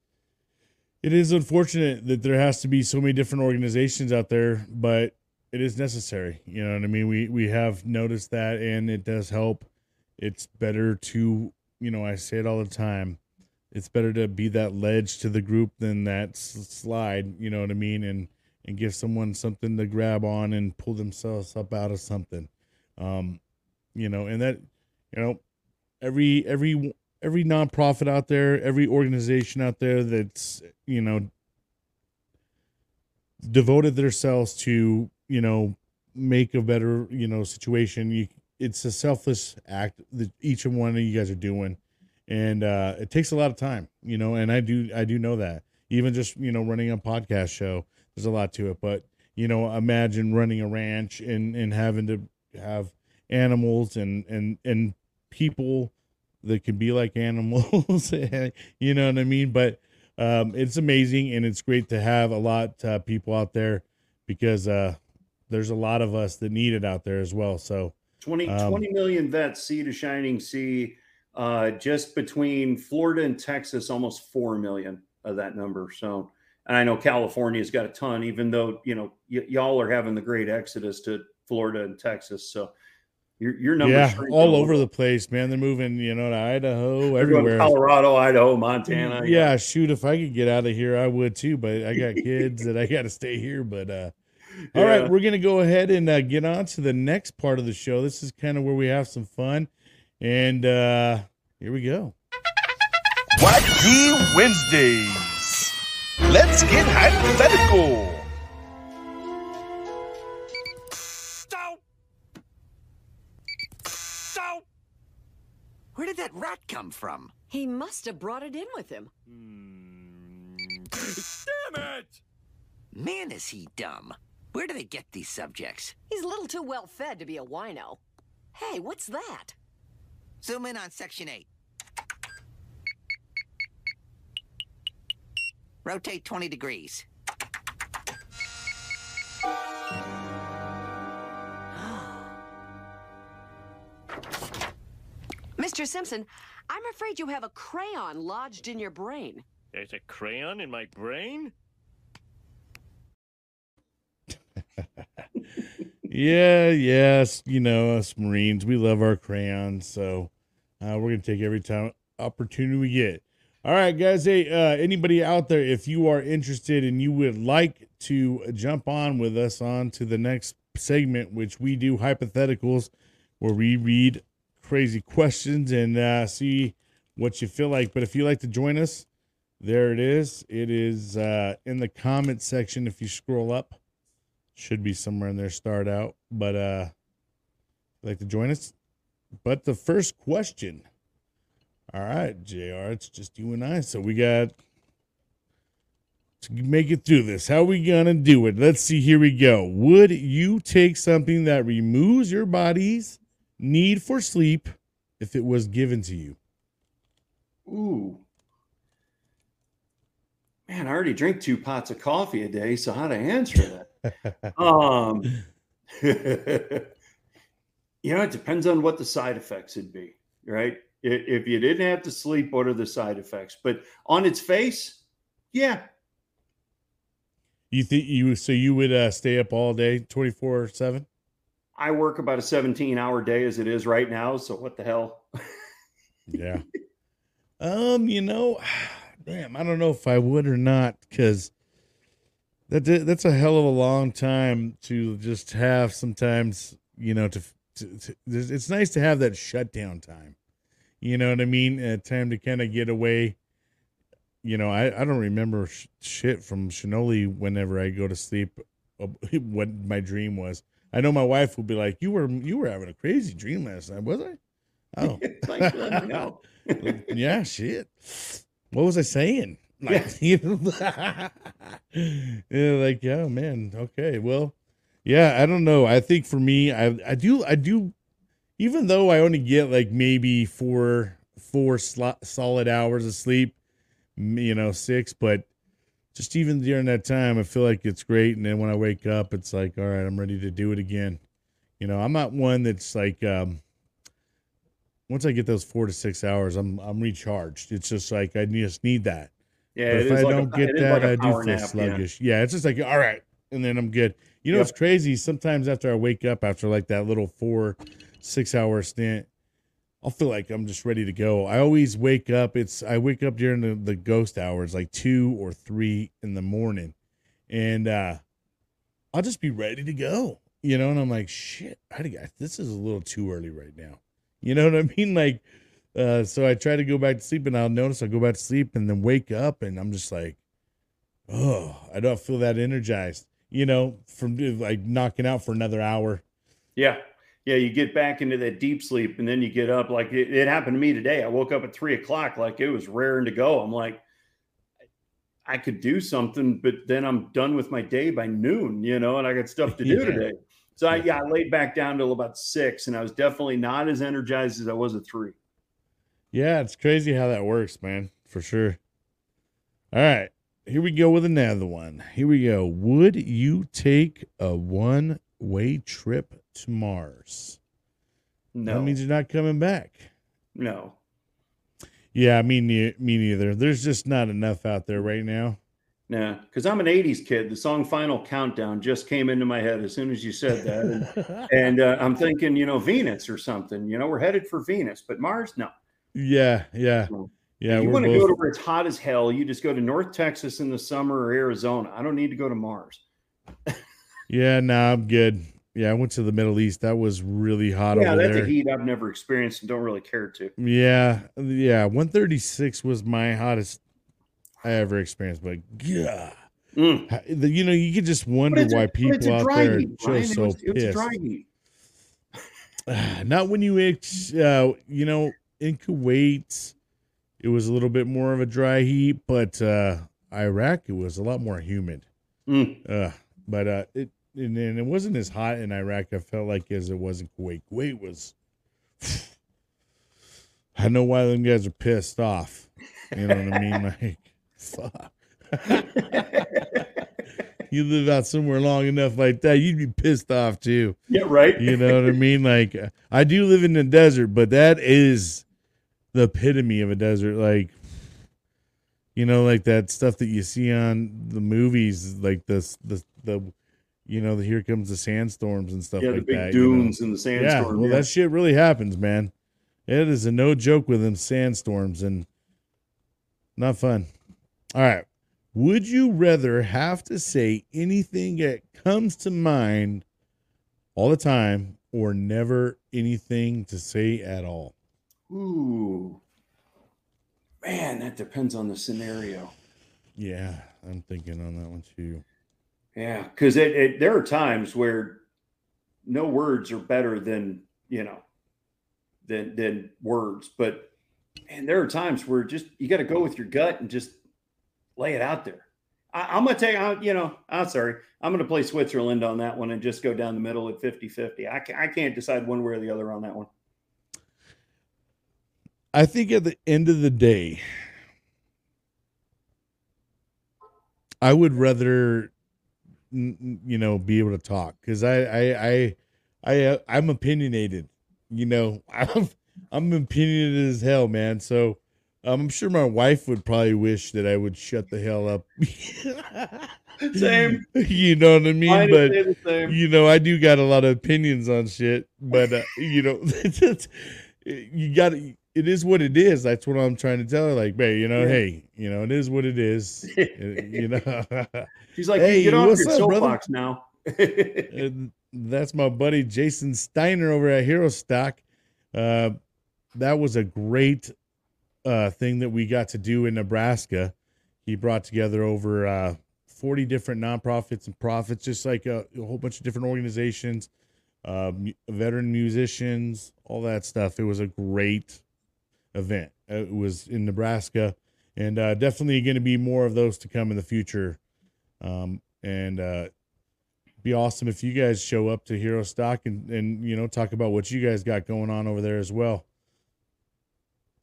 it is unfortunate that there has to be so many different organizations out there, but it is necessary. You know what I mean? We we have noticed that and it does help. It's better to, you know, I say it all the time. It's better to be that ledge to the group than that slide, you know what I mean? And and give someone something to grab on and pull themselves up out of something. Um, you know, and that, you know, every every every nonprofit out there, every organization out there that's you know devoted themselves to you know make a better you know situation. You, it's a selfless act that each and one of you guys are doing, and uh, it takes a lot of time, you know. And I do I do know that even just you know running a podcast show there's a lot to it. But you know, imagine running a ranch and and having to have animals and and and people that can be like animals. (laughs) you know what I mean? But um, it's amazing and it's great to have a lot uh, people out there because uh, there's a lot of us that need it out there as well. So 20, um, 20 million vets, sea to shining sea, uh, just between Florida and Texas, almost 4 million of that number. So, and I know California's got a ton, even though, you know, y- y'all are having the great exodus to Florida and Texas. So your, your numbers, yeah, all over the place, man. They're moving, you know, to Idaho, everywhere, Colorado, Idaho, Montana. Yeah, yeah, shoot, if I could get out of here, I would too. But I got (laughs) kids that I got to stay here. But uh, all yeah. right, we're gonna go ahead and uh, get on to the next part of the show. This is kind of where we have some fun, and uh, here we go. Wacky Wednesdays. Let's get hypothetical. Stop! Stop! Where did that rat come from? He must have brought it in with him. Damn it! Man, is he dumb. Where do they get these subjects? He's a little too well fed to be a wino. Hey, what's that? Zoom in on section 8. Rotate 20 degrees. (gasps) Mr. Simpson, I'm afraid you have a crayon lodged in your brain. There's a crayon in my brain? (laughs) yeah, yes, you know, us Marines, we love our crayons, so uh, we're gonna take every time opportunity we get. All right, guys. Hey, uh, anybody out there, if you are interested and you would like to jump on with us on to the next segment, which we do hypotheticals, where we read crazy questions and uh, see what you feel like. But if you like to join us, there it is. It is uh, in the comment section. If you scroll up, should be somewhere in there. Start out, but uh, like to join us. But the first question. All right, J.R. It's just you and I. So we got to make it through this. How we gonna do it? Let's see. Here we go. Would you take something that removes your body's need for sleep if it was given to you? Ooh. Man, I already drink two pots of coffee a day, so how to answer that? (laughs) um (laughs) you know, it depends on what the side effects would be, right? If you didn't have to sleep, what are the side effects? But on its face, yeah. You think you so you would uh, stay up all day, twenty four seven? I work about a 17 hour day as it is right now. So what the hell? (laughs) yeah. Um, you know, (sighs) damn, I don't know if I would or not because that that's a hell of a long time to just have. Sometimes, you know, to, to, to it's nice to have that shutdown time. You know what I mean? A time to kind of get away. You know, I I don't remember sh- shit from Shinola whenever I go to sleep. Uh, (laughs) what my dream was I know my wife will be like, "You were you were having a crazy dream last night, was I?" Oh, (laughs) no. (laughs) yeah, shit. What was I saying? Like, yeah. yeah, like, yeah, man. Okay, well, yeah. I don't know. I think for me, I I do I do, even though I only get like maybe four four solid hours of sleep, you know, six, but just even during that time, I feel like it's great. And then when I wake up, it's like, all right, I'm ready to do it again. You know, I'm not one that's like, um, once I get those four to six hours, I'm I'm recharged. It's just like I just need that. Yeah. But if I like don't a, get that, like I do feel nap, sluggish. Yeah. yeah. it's just like all right, and then I'm good. You know, yep. it's crazy. Sometimes after I wake up after like that little four, six hour stint, I'll feel like I'm just ready to go. I always wake up. It's I wake up during the, the ghost hours, like two or three in the morning, and uh I'll just be ready to go. You know, and I'm like, shit, I this is a little too early right now. You know what I (laughs) mean? Like, uh, so I try to go back to sleep, and I'll notice I go back to sleep, and then wake up, and I'm just like, oh, I don't feel that energized. You know, from like knocking out for another hour. Yeah, yeah, you get back into that deep sleep and then you get up. Like it, it happened to me today. I woke up at three o'clock, like it was raring to go. I'm like, I could do something, but then I'm done with my day by noon, you know, and I got stuff to do (laughs) Yeah. today. So I, yeah, I laid back down till about six, and I was definitely not as energized as I was at three. Yeah, it's crazy how that works, man, for sure. All right, here we go with another one. Here we go. Would you take a one way trip to Mars? No, That means you're not coming back. no. Yeah, me, ne- me neither. There's just not enough out there right now. Nah, because I'm an '80s kid. The song "Final Countdown" just came into my head as soon as you said that, and, (laughs) and uh, I'm thinking, you know, Venus or something. You know, we're headed for Venus, but Mars, no. yeah, yeah, yeah. if you want to go to where it's hot as hell, you just go to North Texas in the summer or Arizona. I don't need to go to Mars. (laughs) yeah, nah, I'm good. Yeah, I went to the Middle East. That was really hot yeah, over that's a heat I've never experienced and don't really care to. Yeah, yeah. 136 was my hottest I ever experienced, but yeah. Mm. You know, you could just wonder it's a- why people out there are heat, Brian. just It so was, it was pissed. dry heat. (sighs) Not when you, uh, you know, in Kuwait, it was a little bit more of a dry heat, but uh, Iraq, it was a lot more humid. Mm. Uh, but uh, it and, and it wasn't as hot in Iraq. I felt like as it was in Kuwait. Kuwait was. (sighs) I know why them guys are pissed off. You know what I mean? (laughs) Like, fuck. (laughs) you live out somewhere long enough like that, you'd be pissed off too. Yeah, right. You know what I mean? Like, I do live in the desert, but that is the epitome of a desert. Like, you know, like that stuff that you see on the movies, like this, the, the, you know, the here comes the sandstorms and stuff yeah, like the big that. you know? dunes and the sandstorms. Yeah, well, yeah. that shit really happens, man. It is a no joke with them sandstorms and not fun. All right. Would you rather have to say anything that comes to mind all the time or never anything to say at all? Ooh, man, that depends on the scenario. Yeah, I'm thinking on that one too. Yeah, because it, it there are times where no words are better than you know than than words, but and there are times where just you got to go with your gut and just lay it out there. I, I'm gonna take out, you know, I'm sorry, I'm gonna play Switzerland on that one and just go down the middle at 50-50. I can't, I can't decide one way or the other on that one. I think at the end of the day, I would rather, you know, be able to talk because I, I, I, I, uh, I'm opinionated. You know, (laughs) I'm, I'm opinionated as hell, man. So um, I'm sure my wife would probably wish that I would shut the hell up. (laughs) Same. You know what I mean? Mine but is the same. you know, I do got a lot of opinions on shit, but uh, you know, (laughs) you got to. It is what it is. That's what I'm trying to tell her. Like, babe, you know, Yeah. hey, you know, it is what it is. (laughs) You know, (laughs) She's like, Hey, get off what's your up, brother?" soapbox now. (laughs) That's my buddy Jason Steiner over at Hero Stock. Uh, that was a great uh, thing that we got to do in Nebraska. He brought together over uh, 40 different nonprofits and profits, just like a, a whole bunch of different organizations, uh, veteran musicians, all that stuff. It was a great event. Uh, It was in Nebraska, and uh, definitely going to be more of those to come in the future. Um, and uh, be awesome if you guys show up to Hero Stock and and you know talk about what you guys got going on over there as well.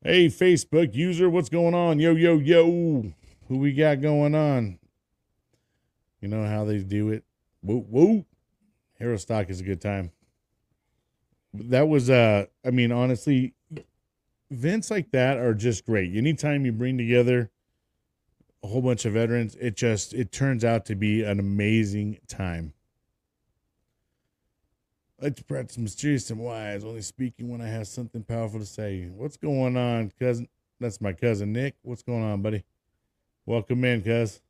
Hey, Facebook user, what's going on? Yo, yo, yo, who we got going on? You know how they do it. Whoa, whoa. Hero Stock is a good time. That was, uh, I mean, honestly, events like that are just great. Anytime you bring together a whole bunch of veterans, it just it turns out to be an amazing time. I like to practice mysterious and wise, only speaking when I have something powerful to say. What's going on, cousin? That's my cousin Nick. What's going on, buddy? Welcome in, cuz.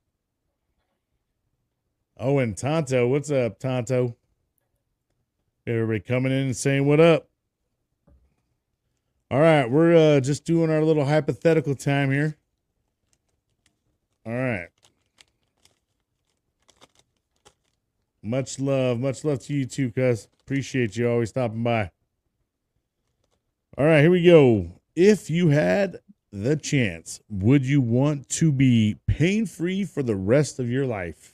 Oh, and Tonto, what's up, Tonto? Everybody coming in and saying what up. All right, we're uh, just doing our little hypothetical time here. All right. Much love, much love to you too, cuz. Appreciate you always stopping by. All right, here we go. If you had the chance, would you want to be pain free for the rest of your life?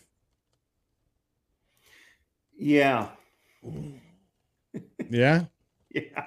Yeah. Yeah. (laughs) Yeah.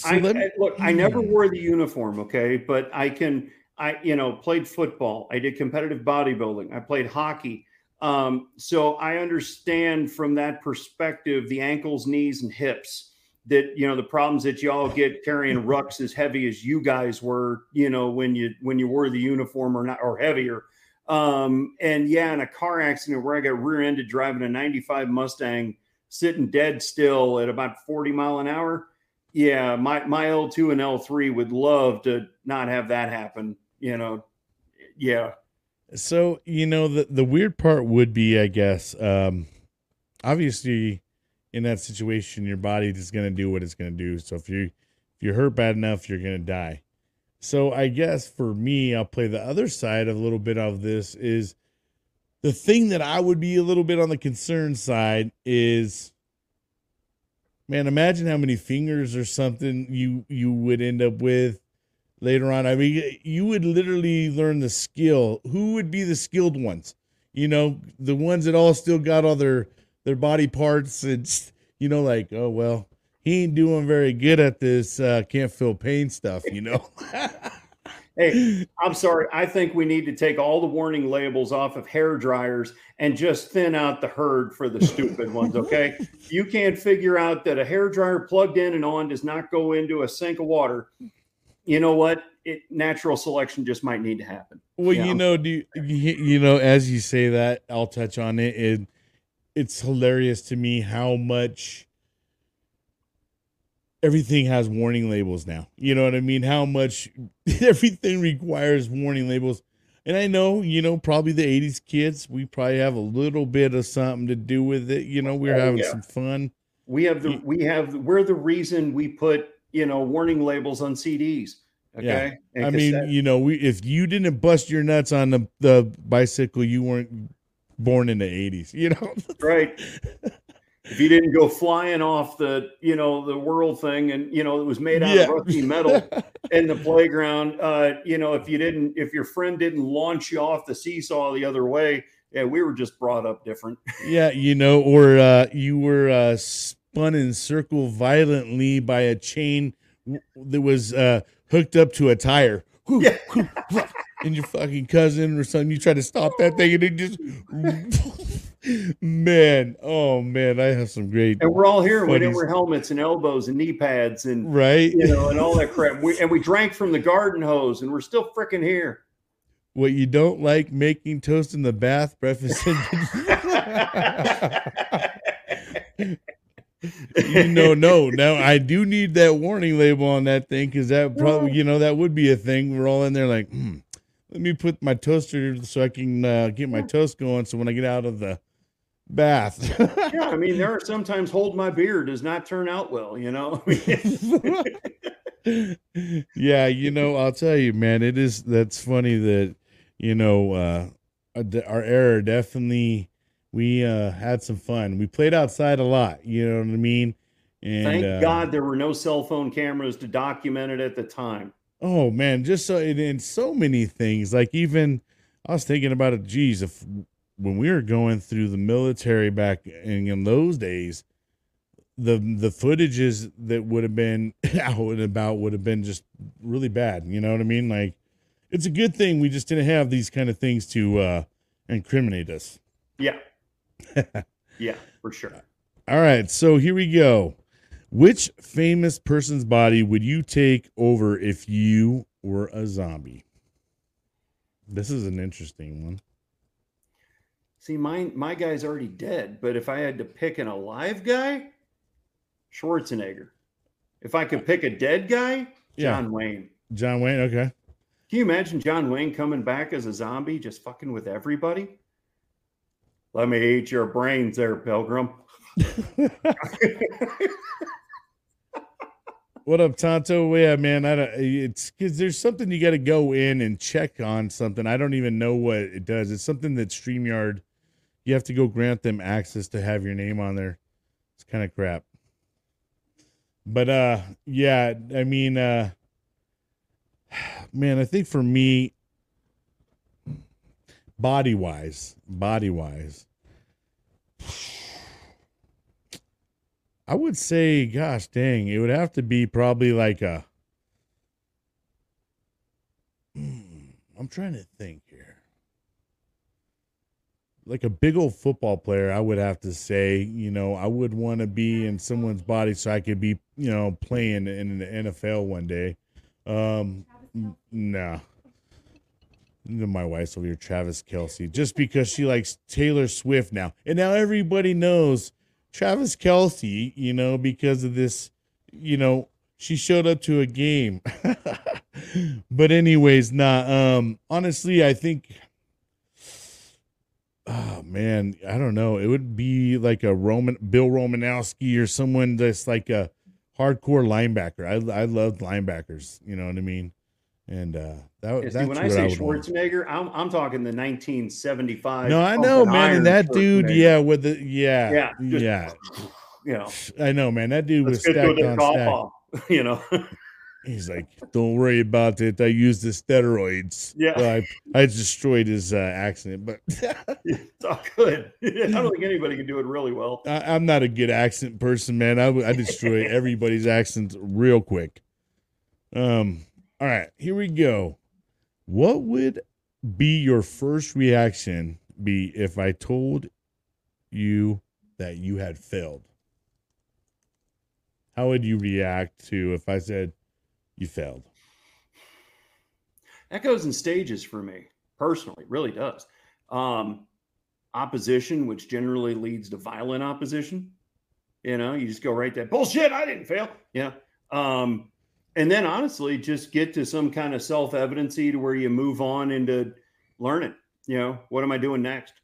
So I, I- look, I never wore the uniform, okay, but I can. I you know played football. I did competitive bodybuilding. I played hockey. Um, so I understand from that perspective the ankles, knees, and hips. That you know the problems that y'all get carrying (laughs) rucks as heavy as you guys were. You know when you when you wore the uniform or not or heavier. Um, and yeah, in a car accident where I got rear-ended driving a '95 Mustang, sitting dead still at about 40 mile an hour yeah, my my L2 and L3 would love to not have that happen. You know, yeah, So you know the the weird part would be, I guess, um, obviously, in that situation, your body is going to do what it's going to do. So if you if you're hurt bad enough, you're going to die. So I guess for me, I'll play the other side of a little bit of this. Is the thing that I would be a little bit on the concern side is, man, imagine how many fingers or something you you would end up with later on. I mean, you would literally learn the skill. Who would be the skilled ones? You know, the ones that all still got all their their body parts. It's you know, like oh well, he ain't doing very good at this. Uh, can't feel pain stuff. You know. (laughs) Hey, I'm sorry. I think we need to take all the warning labels off of hair dryers and just thin out the herd for the stupid ones. Okay, (laughs) you can't figure out that a hair dryer plugged in and on does not go into a sink of water. You know what? It natural selection just might need to happen. Well, Yeah. you know, do you, you you know as you say that, I'll touch on it. it. It's hilarious to me how much everything has warning labels now. You know what I mean? How much (laughs) everything requires warning labels. And I know, you know, probably the 80s kids, we probably have a little bit of something to do with it. You know, we're Oh, having yeah. some fun. We have the we have we're the reason we put you know warning labels on CDs. Okay, And I mean, you know, we if you didn't bust your nuts on the, the bicycle, you weren't born in the 80s, you know? (laughs) right. If you didn't go flying off the you know the world thing, and you know it was made out Yeah. of rusty metal (laughs) in the playground, uh, you know if you didn't if your friend didn't launch you off the seesaw the other way, yeah, we were just brought up different. (laughs) Yeah, you know, or uh, you were uh, spun in circle violently by a chain that was uh, hooked up to a tire. Whoo. and your fucking cousin or something, you try to stop that thing and it just, (laughs) man, oh man, I have some great, And we're all here. and We didn't wear helmets and elbows and knee pads and right? you know and all that (laughs) crap. We, and we drank from the garden hose, and we're still freaking here. What you don't like making toast in the bath, breakfast. (laughs) you know, no. Now I do need that warning label on that thing because that probably, you know, that would be a thing. We're all in there like, hmm, let me put my toaster so I can uh, get my toast going. So when I get out of the bath, (laughs) yeah, I mean, there are sometimes hold my beer does not turn out well, you know. (laughs) (laughs) yeah, you know, I'll tell you, man, it is. That's funny that you know uh, our era definitely. We uh, had some fun. We played outside a lot. You know what I mean? And Thank uh, God there were no cell phone cameras to document it at the time. Oh man, just so and, and so many things. Like even I was thinking about it. Geez, if when we were going through the military back in, in those days, the the footages that would have been (laughs) out and about would have been just really bad. You know what I mean? Like it's a good thing we just didn't have these kind of things to uh, incriminate us. Yeah. (laughs) yeah, for sure. All right, so here we go. Which famous person's body would you take over if you were a zombie? This is an interesting one. See, my my guy's already dead, but if I had to pick an alive guy, Schwarzenegger. If I could pick a dead guy, Yeah. John Wayne. John Wayne, okay. Can you imagine John Wayne coming back as a zombie, just fucking with everybody? Let me eat your brains there, Pilgrim. (laughs) What up, Tonto? Yeah, man. I don't. It's because there's something you got to go in and check on something. I don't even know what it does. It's something that Streamyard. You have to go grant them access to have your name on there. It's kind of crap. But uh, yeah. I mean, uh, man, I think for me, body wise, body wise, I would say, gosh dang, it would have to be probably like a. Hmm, I'm trying to think. Like a big old football player, I would have to say, you know, I would want to be in someone's body so I could be, you know, playing in the NFL one day. Um, n- nah. My wife's over here, Travis Kelce, just because she likes Taylor Swift now. And now everybody knows Travis Kelce, you know, because of this, you know, she showed up to a game. (laughs) but anyways, nah, um, honestly, I think oh man, I don't know. It would be like a Roman Bill Romanowski or someone that's like a hardcore linebacker. I I love linebackers, you know what I mean? And uh that Yeah, see, when I say want. Schwarzenegger, I'm I'm talking the 1975. No, I know, man. And that dude, yeah, with the yeah, Yeah, yeah, (sighs) you know, I know, man. That dude was let's to stacked on stack. (laughs) you know. He's like, "Don't worry about it. I used the steroids. Yeah. I I destroyed his uh, accent, but (laughs) it's all (laughs) good. (laughs) I don't think anybody can do it really well. I, I'm not a good accent person, man. I, I destroy everybody's accents real quick. Um. All right, here we go. What would be your first reaction be if I told you that you had failed? How would you react to if I said you failed? That goes in stages for me personally, really does. Um, opposition, which generally leads to violent opposition. You know, you just go right there, bullshit, I didn't fail. Yeah. Um, and then honestly, just get to some kind of self evidency to where you move on into learning. You know, what am I doing next?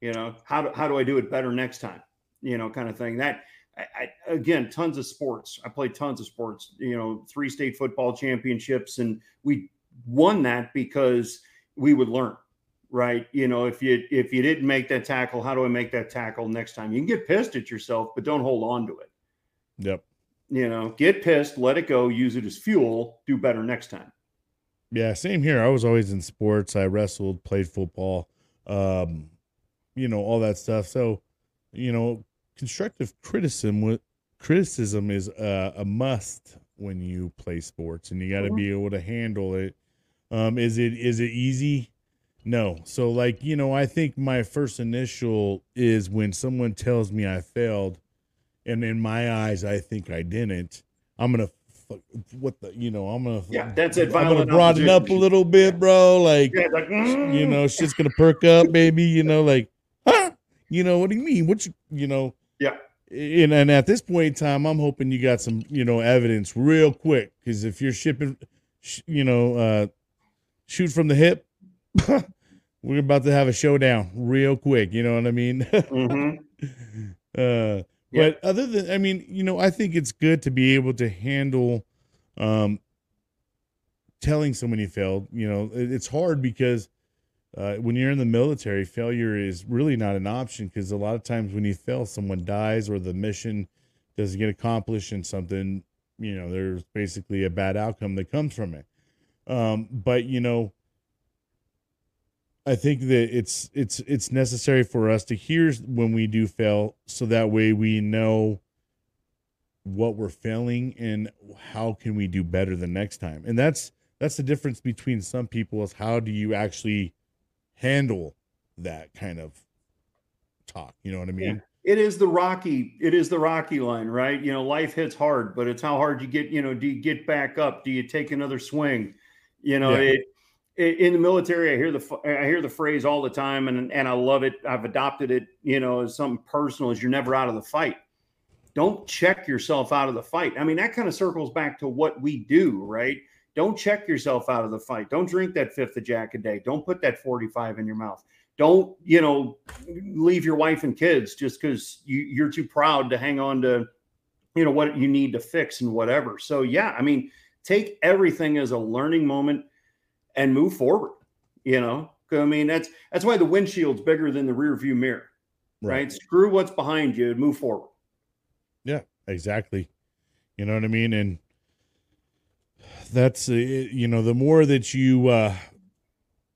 You know, how do, how do I do it better next time? You know, kind of thing. That I, I, again, tons of sports. I played tons of sports. You know, three state football championships, and we won that because we would learn. Right? You know, if you if you didn't make that tackle, how do I make that tackle next time? You can get pissed at yourself, but don't hold on to it. Yep. You know, get pissed, let it go, use it as fuel, do better next time. Yeah, same here. I was always in sports. I wrestled, played football, um, you know, all that stuff. So, you know, constructive criticism criticism is a, a must when you play sports, and you got to be able to handle it. Um, is it is it easy? No. So, like you know, I think my first initial is when someone tells me I failed, and in my eyes, I think I didn't. I'm gonna. What the you know I'm gonna Yeah, that's it. I'm gonna Violent broaden up a little bit, bro. Like Yeah, like, you mm. know, shit's gonna perk up, baby. You know, like, huh? You know, what do you mean? What you, you know? Yeah. And, and at this point in time, I'm hoping you got some, you know, evidence real quick. Because if you're shipping, sh- you know, uh, shoot from the hip, (laughs) we're about to have a showdown real quick. You know what I mean? (laughs) Mhm. (laughs) uh, Yeah. But other than, I mean, you know, I think it's good to be able to handle, um, telling someone you failed. You know, it- it's hard because uh, when you're in the military, failure is really not an option because a lot of times when you fail, someone dies or the mission doesn't get accomplished and something, you know, there's basically a bad outcome that comes from it. Um, but you know, I think that it's it's it's necessary for us to hear when we do fail, so that way we know what we're failing and how can we do better the next time. And that's that's the difference between some people is how do you actually handle that kind of talk. You know what I mean? it is the rocky it is the rocky line right? You know life hits hard but it's how hard you get you know do you get back up? Do you take another swing? You know Yeah. it, it in the military i hear the I hear the phrase all the time and and i love it. I've adopted it you know as something personal is you're never out of the fight. Don't check yourself out of the fight. I mean that kind of circles back to what we do right don't check yourself out of the fight. Don't drink that fifth of jack a day. Don't put that 45 in your mouth. Don't you know leave your wife and kids just because you, you're too proud to hang on to you know what you need to fix and whatever. So yeah i mean take everything as a learning moment and move forward you know? i mean that's that's why the windshield's bigger than the rear view mirror right, screw what's behind you and move forward. Yeah, exactly. You know what I mean? And that's uh, you know the more that you uh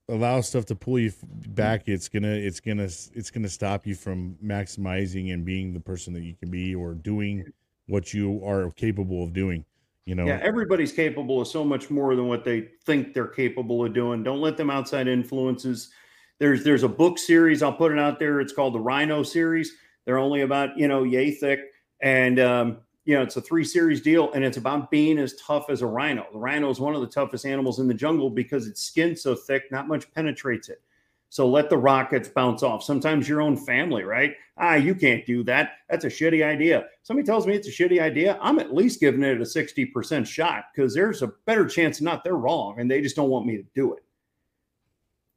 allow stuff to pull you back it's gonna it's gonna it's gonna stop you from maximizing and being the person that you can be or doing what you are capable of doing you know Yeah, everybody's capable of so much more than what they think they're capable of doing. Don't let them outside influences. There's there's a book series I'll put it out there. It's called the Rhino series. They're only about you know yay thick, and um, you know it's a three series deal, and it's about being as tough as a rhino. The rhino is one of the toughest animals in the jungle because its skin's so thick, not much penetrates it. So let the rockets bounce off. Sometimes your own family, right? Ah, you can't do that. That's a shitty idea. Somebody tells me it's a shitty idea. I'm at least giving it a 60% shot because there's a better chance not they're wrong and they just don't want me to do it.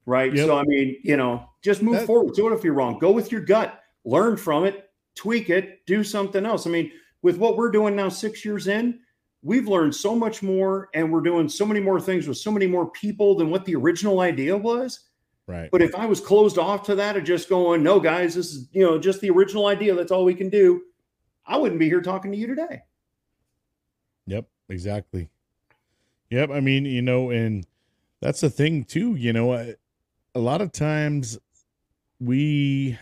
Right. Yep. So, I mean, you know, just move That- forward. Do it if you're wrong? Go with your gut, learn from it, tweak it, do something else. I mean, with what we're doing now, six years in, we've learned so much more and we're doing so many more things with so many more people than what the original idea was. right But if I was closed off to that of just going, no, guys, this is you know just the original idea. That's all we can do. I wouldn't be here talking to you today. Yep, exactly. Yep, I mean, you know, and that's the thing too, you know, a, a lot of times we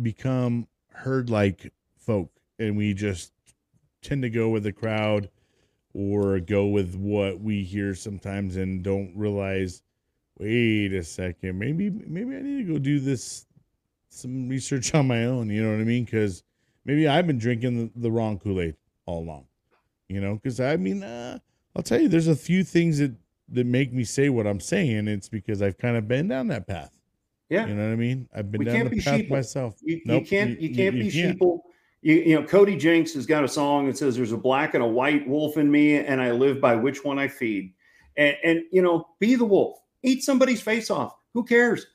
become herd like folk and we just tend to go with the crowd or go with what we hear sometimes and don't realize wait a second, maybe maybe I need to go do this some research on my own, you know what I mean? Cuz maybe I've been drinking the, the wrong Kool-Aid all along you know because i mean uh, i'll tell you there's a few things that that make me say what i'm saying it's because i've kind of been down that path Yeah, you know what i mean i've been We down the be path sheeple. myself you, you can't you, can't be can't. sheeple. You, you know, Cody Jinks has got a song that says, "There's a black and a white wolf in me, and I live by which one I feed." And and you know, be the wolf. Eat somebody's face off. Who cares?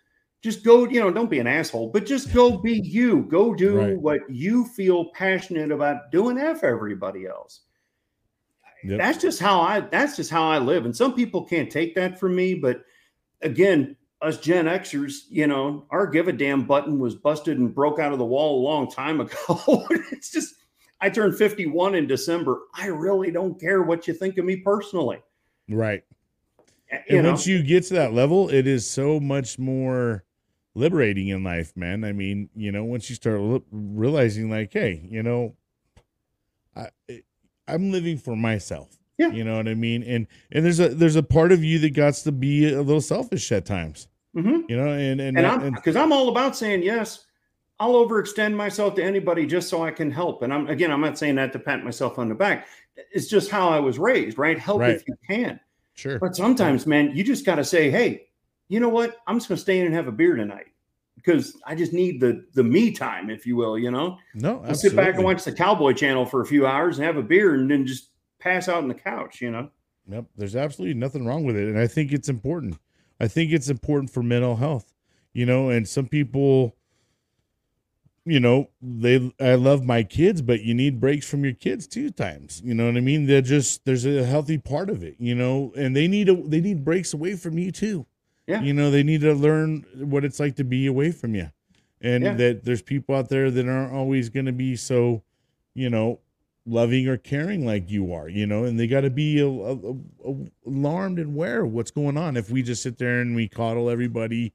Just go. You know, don't be an asshole, but just go be you. Go do Right. what you feel passionate about doing. F everybody else. Yep. that's just how I that's just how I live. And some people can't take that from me, but again, us Gen Xers, you know, our give a damn button was busted and broke out of the wall a long time ago. (laughs) it's just I turned 51 in December. I really don't care what you think of me personally. right eh, You and know, once you get to that level it is so much more liberating in life man i mean you know once you start li- realizing like hey you know i eh, i'm living for myself Yeah. you know what i mean and and there's a there's a part of you that got to be a little selfish at times Mhm. you know and and, and I'm because I'm all about saying yes. I'll overextend myself to anybody just so I can help. And I'm again, I'm not saying that to pat myself on the back. It's just how I was raised, right? Help Right. if you can. sure But sometimes, man, you just got to say, "Hey, you know what? I'm just to stay in and have a beer tonight because I just need the the me time, if you will. You know, no I'll sit back and watch the Cowboy Channel for a few hours and have a beer, and then just pass out on the couch. You know, Yep, there's absolutely nothing wrong with it, and I think it's important. I think it's important for mental health, you know. And some people, you know, they I love my kids, but you need breaks from your kids too. Times, you know what I mean? They're just there's a healthy part of it, you know, and they need a they need breaks away from you too. Yeah. you know, they need to learn what it's like to be away from you, and Yeah. that there's people out there that aren't always going to be so, you know, loving or caring like you are, you know, and they got to be a, a, a- alarmed and aware of what's going on. If we just sit there and we coddle everybody,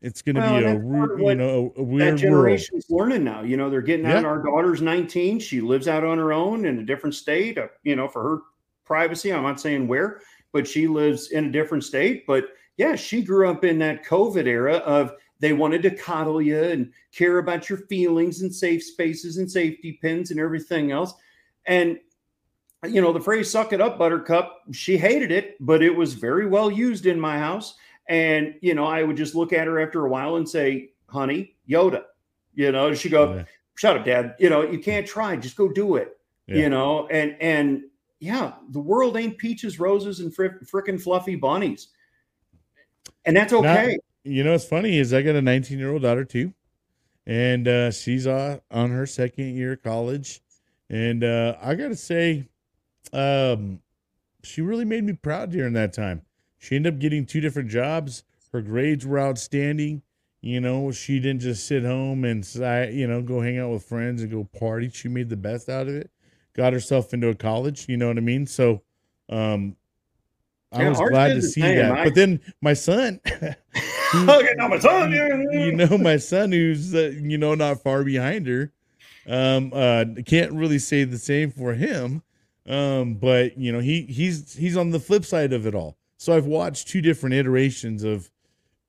it's going to Well, be a, that's part ru- of you know, a, a that weird world. generation's learning now. You know, they're getting out. Our daughter's 19. She lives out on her own in a different state. uh, You know, for her privacy. I'm not saying where, but she lives in a different state. But yeah, she grew up in that COVID era of they wanted to coddle you and care about your feelings and safe spaces and safety pins and everything else. And you know, the phrase suck it up, buttercup, she hated it, but it was very well used in my house. And, you know, I would just look at her after a while and say, honey, Yoda, you know, she'd go, Yeah. shut up, dad. You know, you can't try, just go do it, Yeah. you know, and, and yeah, the world ain't peaches, roses, and fr- frickin' fluffy bunnies. And that's okay. You know what's funny is I got a 19 year old daughter too, and uh, she's uh, on her second year of college, and uh, I gotta say, um, she really made me proud during that time. She ended up getting two different jobs. Her grades were outstanding. You know, she didn't just sit home and you know go hang out with friends and go party. She made the best out of it. Got herself into a college. You know what I mean? So, Um, I Yeah, was glad to see that. I- But then my son, (laughs) (laughs) okay, now my son, you know, my son who's uh, you know not far behind her, um, uh, can't really say the same for him. Um, but you know, he he's he's on the flip side of it all. So I've watched two different iterations of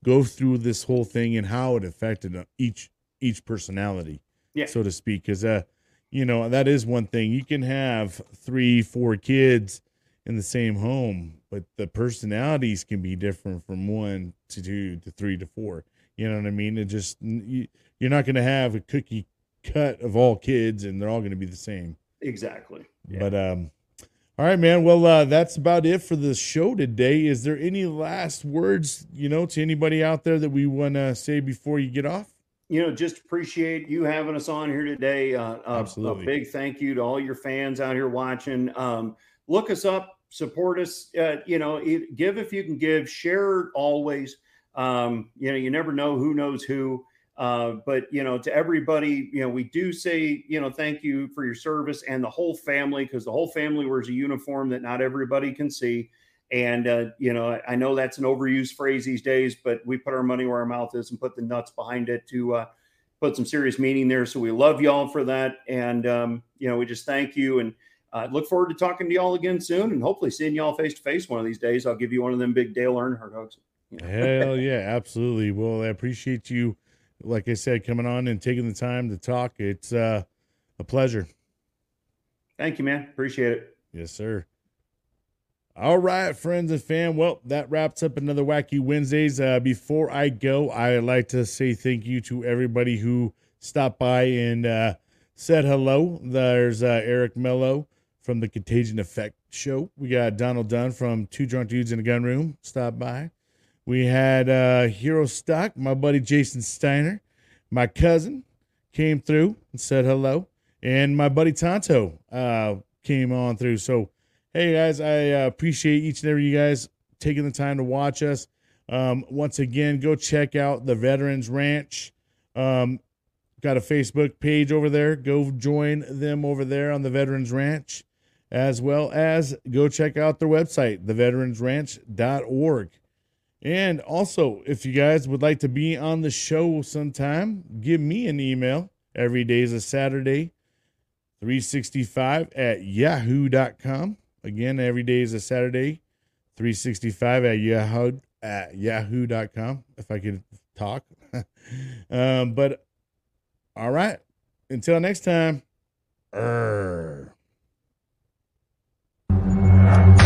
go through this whole thing and how it affected uh, each each personality, Yeah. so to speak. Because uh, you know, that is one thing. You can have three, four kids in the same home, but the personalities can be different from one to two to three to four. You know what I mean? It just you, you're not going to have a cookie cut of all kids, and they're all going to be the same. exactly. Yeah. But um, all right, man. Well, uh, that's about it for the show today. Is there any last words, you know, to anybody out there that we want to say before you get off? you know, just appreciate you having us on here today. Uh, a- Absolutely. A big thank you to all your fans out here watching. Um, look us up, support us. Uh, you know, give if you can give, share always. Um, you know, you never know who knows who. Uh, but you know, to everybody, you know, we do say, you know, thank you for your service and the whole family because the whole family wears a uniform that not everybody can see. And uh, you know, I, I know that's an overused phrase these days, but we put our money where our mouth is and put the nuts behind it to uh, put some serious meaning there. So we love y'all for that, and um, you know, we just thank you and uh, look forward to talking to y'all again soon, and hopefully seeing y'all face to face one of these days. I'll give you one of them big Dale Earnhardt hugs. Hell (laughs) yeah, absolutely. Well, I appreciate you, like I said, coming on and taking the time to talk. It's uh, a pleasure. Thank you, man. Appreciate it. Yes, sir. All right, friends and fam. Well, that wraps up another Wacky Wednesdays. Uh, before I go, I'd like to say thank you to everybody who stopped by and uh, said hello. There's uh, Eric Mello from the Contagion Effect Show. We got Donald Dunn from Two Drunk Dudes in a Gun Room. Stop by. We had uh, Hero Stock, my buddy Jason Steiner, my cousin came through and said hello, and my buddy Tonto uh, came on through. So, hey guys, I uh, appreciate each and every you guys taking the time to watch us. Um, once again, go check out the Veterans Ranch. Um, got a Facebook page over there. Go join them over there on the Veterans Ranch, as well as go check out their website, theveteransranch.org. And also, if you guys would like to be on the show sometime, give me an email. Every day is a Saturday, 365 at yahoo.com. Again, every day is a Saturday, 365 at yahoo at yahoo.com. If I could talk. (laughs) um, but all right. Until next time. Err. Thank you.